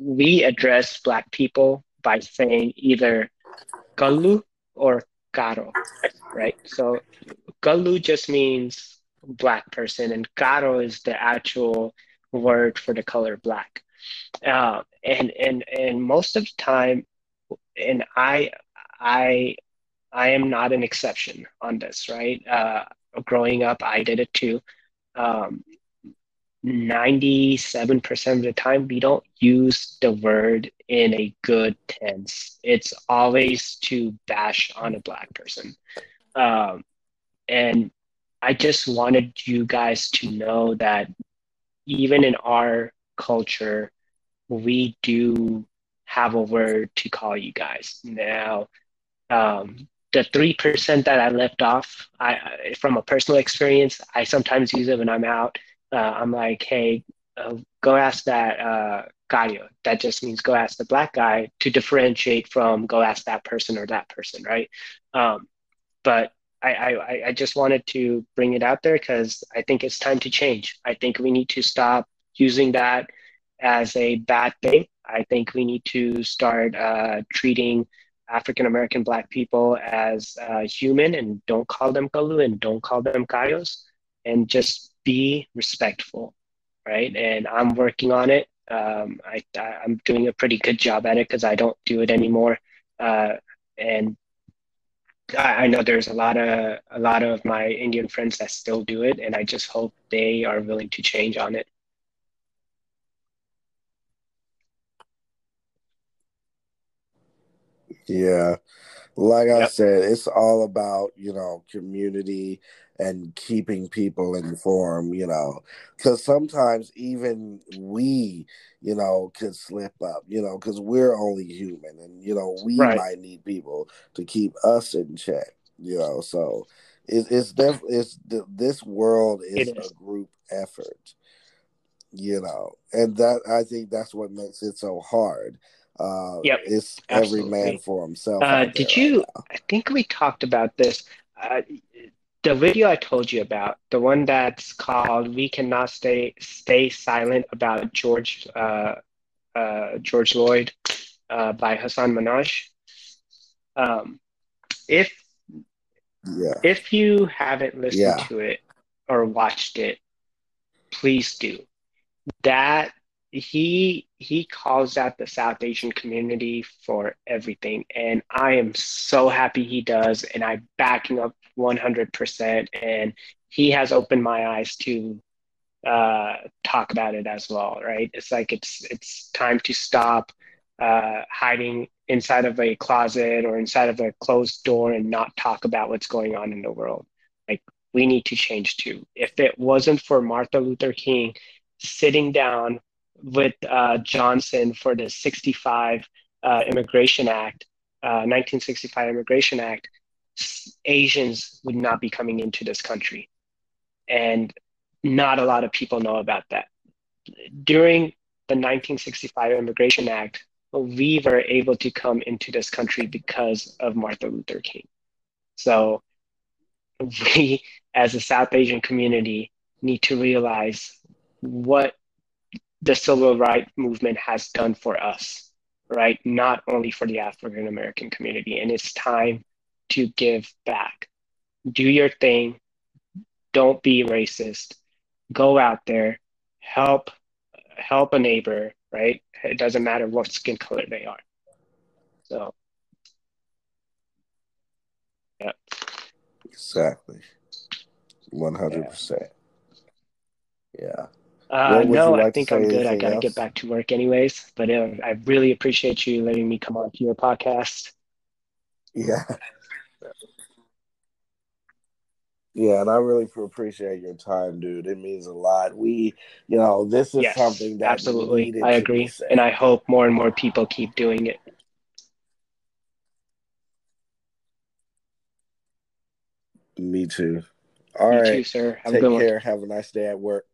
we address Black people by saying either Kallu or Karo, right? So Kallu just means black person, and Karo is the actual word for the color black. Uh, and and and most of the time, and I I I am not an exception on this, right? Uh, growing up, I did it too. Um, 97% of the time, we don't use the word in a good tense. It's always to bash on a black person. Um, and I just wanted you guys to know that even in our culture, we do have a word to call you guys. Now, um, the 3% that I left off, I, from a personal experience, I sometimes use it when I'm out. Uh, I'm like, hey, uh, go ask that uh, gallo. That just means go ask the black guy to differentiate from go ask that person or that person, right? Um, but I, I, I just wanted to bring it out there because I think it's time to change. I think we need to stop using that as a bad thing. I think we need to start uh, treating African American Black people as uh, human and don't call them Kalu and don't call them Kayos and just be respectful, right? And I'm working on it. Um, I, I'm doing a pretty good job at it because I don't do it anymore. Uh, and I, I know there's a lot of a lot of my Indian friends that still do it, and I just hope they are willing to change on it. Yeah. Like I Yep. said, it's all about, you know, community and keeping people informed, you know, because sometimes even we, you know, could slip up, you know, because we're only human and, you know, we Right. might need people to keep us in check, you know. So it, it's definitely, it's this world is It a group effort, you know, and that I think that's what makes it so hard. Uh, Yep. it's every man for himself Uh, did you? now. I think we talked about this. Uh, the video I told you about, the one that's called "We Cannot Stay Stay Silent About George uh, uh, George Floyd uh, by Hasan Minhaj. Um, if Yeah, if you haven't listened yeah, to it or watched it, please do. That he he calls out the South Asian community for everything, and I am so happy he does, and I back him up 100%. And he has opened my eyes to uh, talk about it as well, right? It's like it's it's time to stop uh, hiding inside of a closet or inside of a closed door and not talk about what's going on in the world. Like we need to change too. If it wasn't for Martin Luther King sitting down with uh, Johnson for the 65 uh, Immigration Act, uh, 1965 Immigration Act, Asians would not be coming into this country. And not a lot of people know about that. During the 1965 Immigration Act, we were able to come into this country because of Martin Luther King. So we, as a South Asian community, need to realize what the civil rights movement has done for us, right? Not only for the African American community. And it's time to give back. Do your thing. Don't be racist. Go out there, help help a neighbor, right? It doesn't matter what skin color they are. So, yeah. exactly. One hundred percent. Yeah. Uh, no, you I think? I'm good. I got to get back to work anyways, but uh, I really appreciate you letting me come on to your podcast. Yeah. Yeah, and I really appreciate your time, dude. It means a lot. We, you know, this is Yes, something that absolutely. I agree. And I hope more and more people keep doing it. Me too. All You right. too, sir. Have a Take good one. care. Have a nice day at work.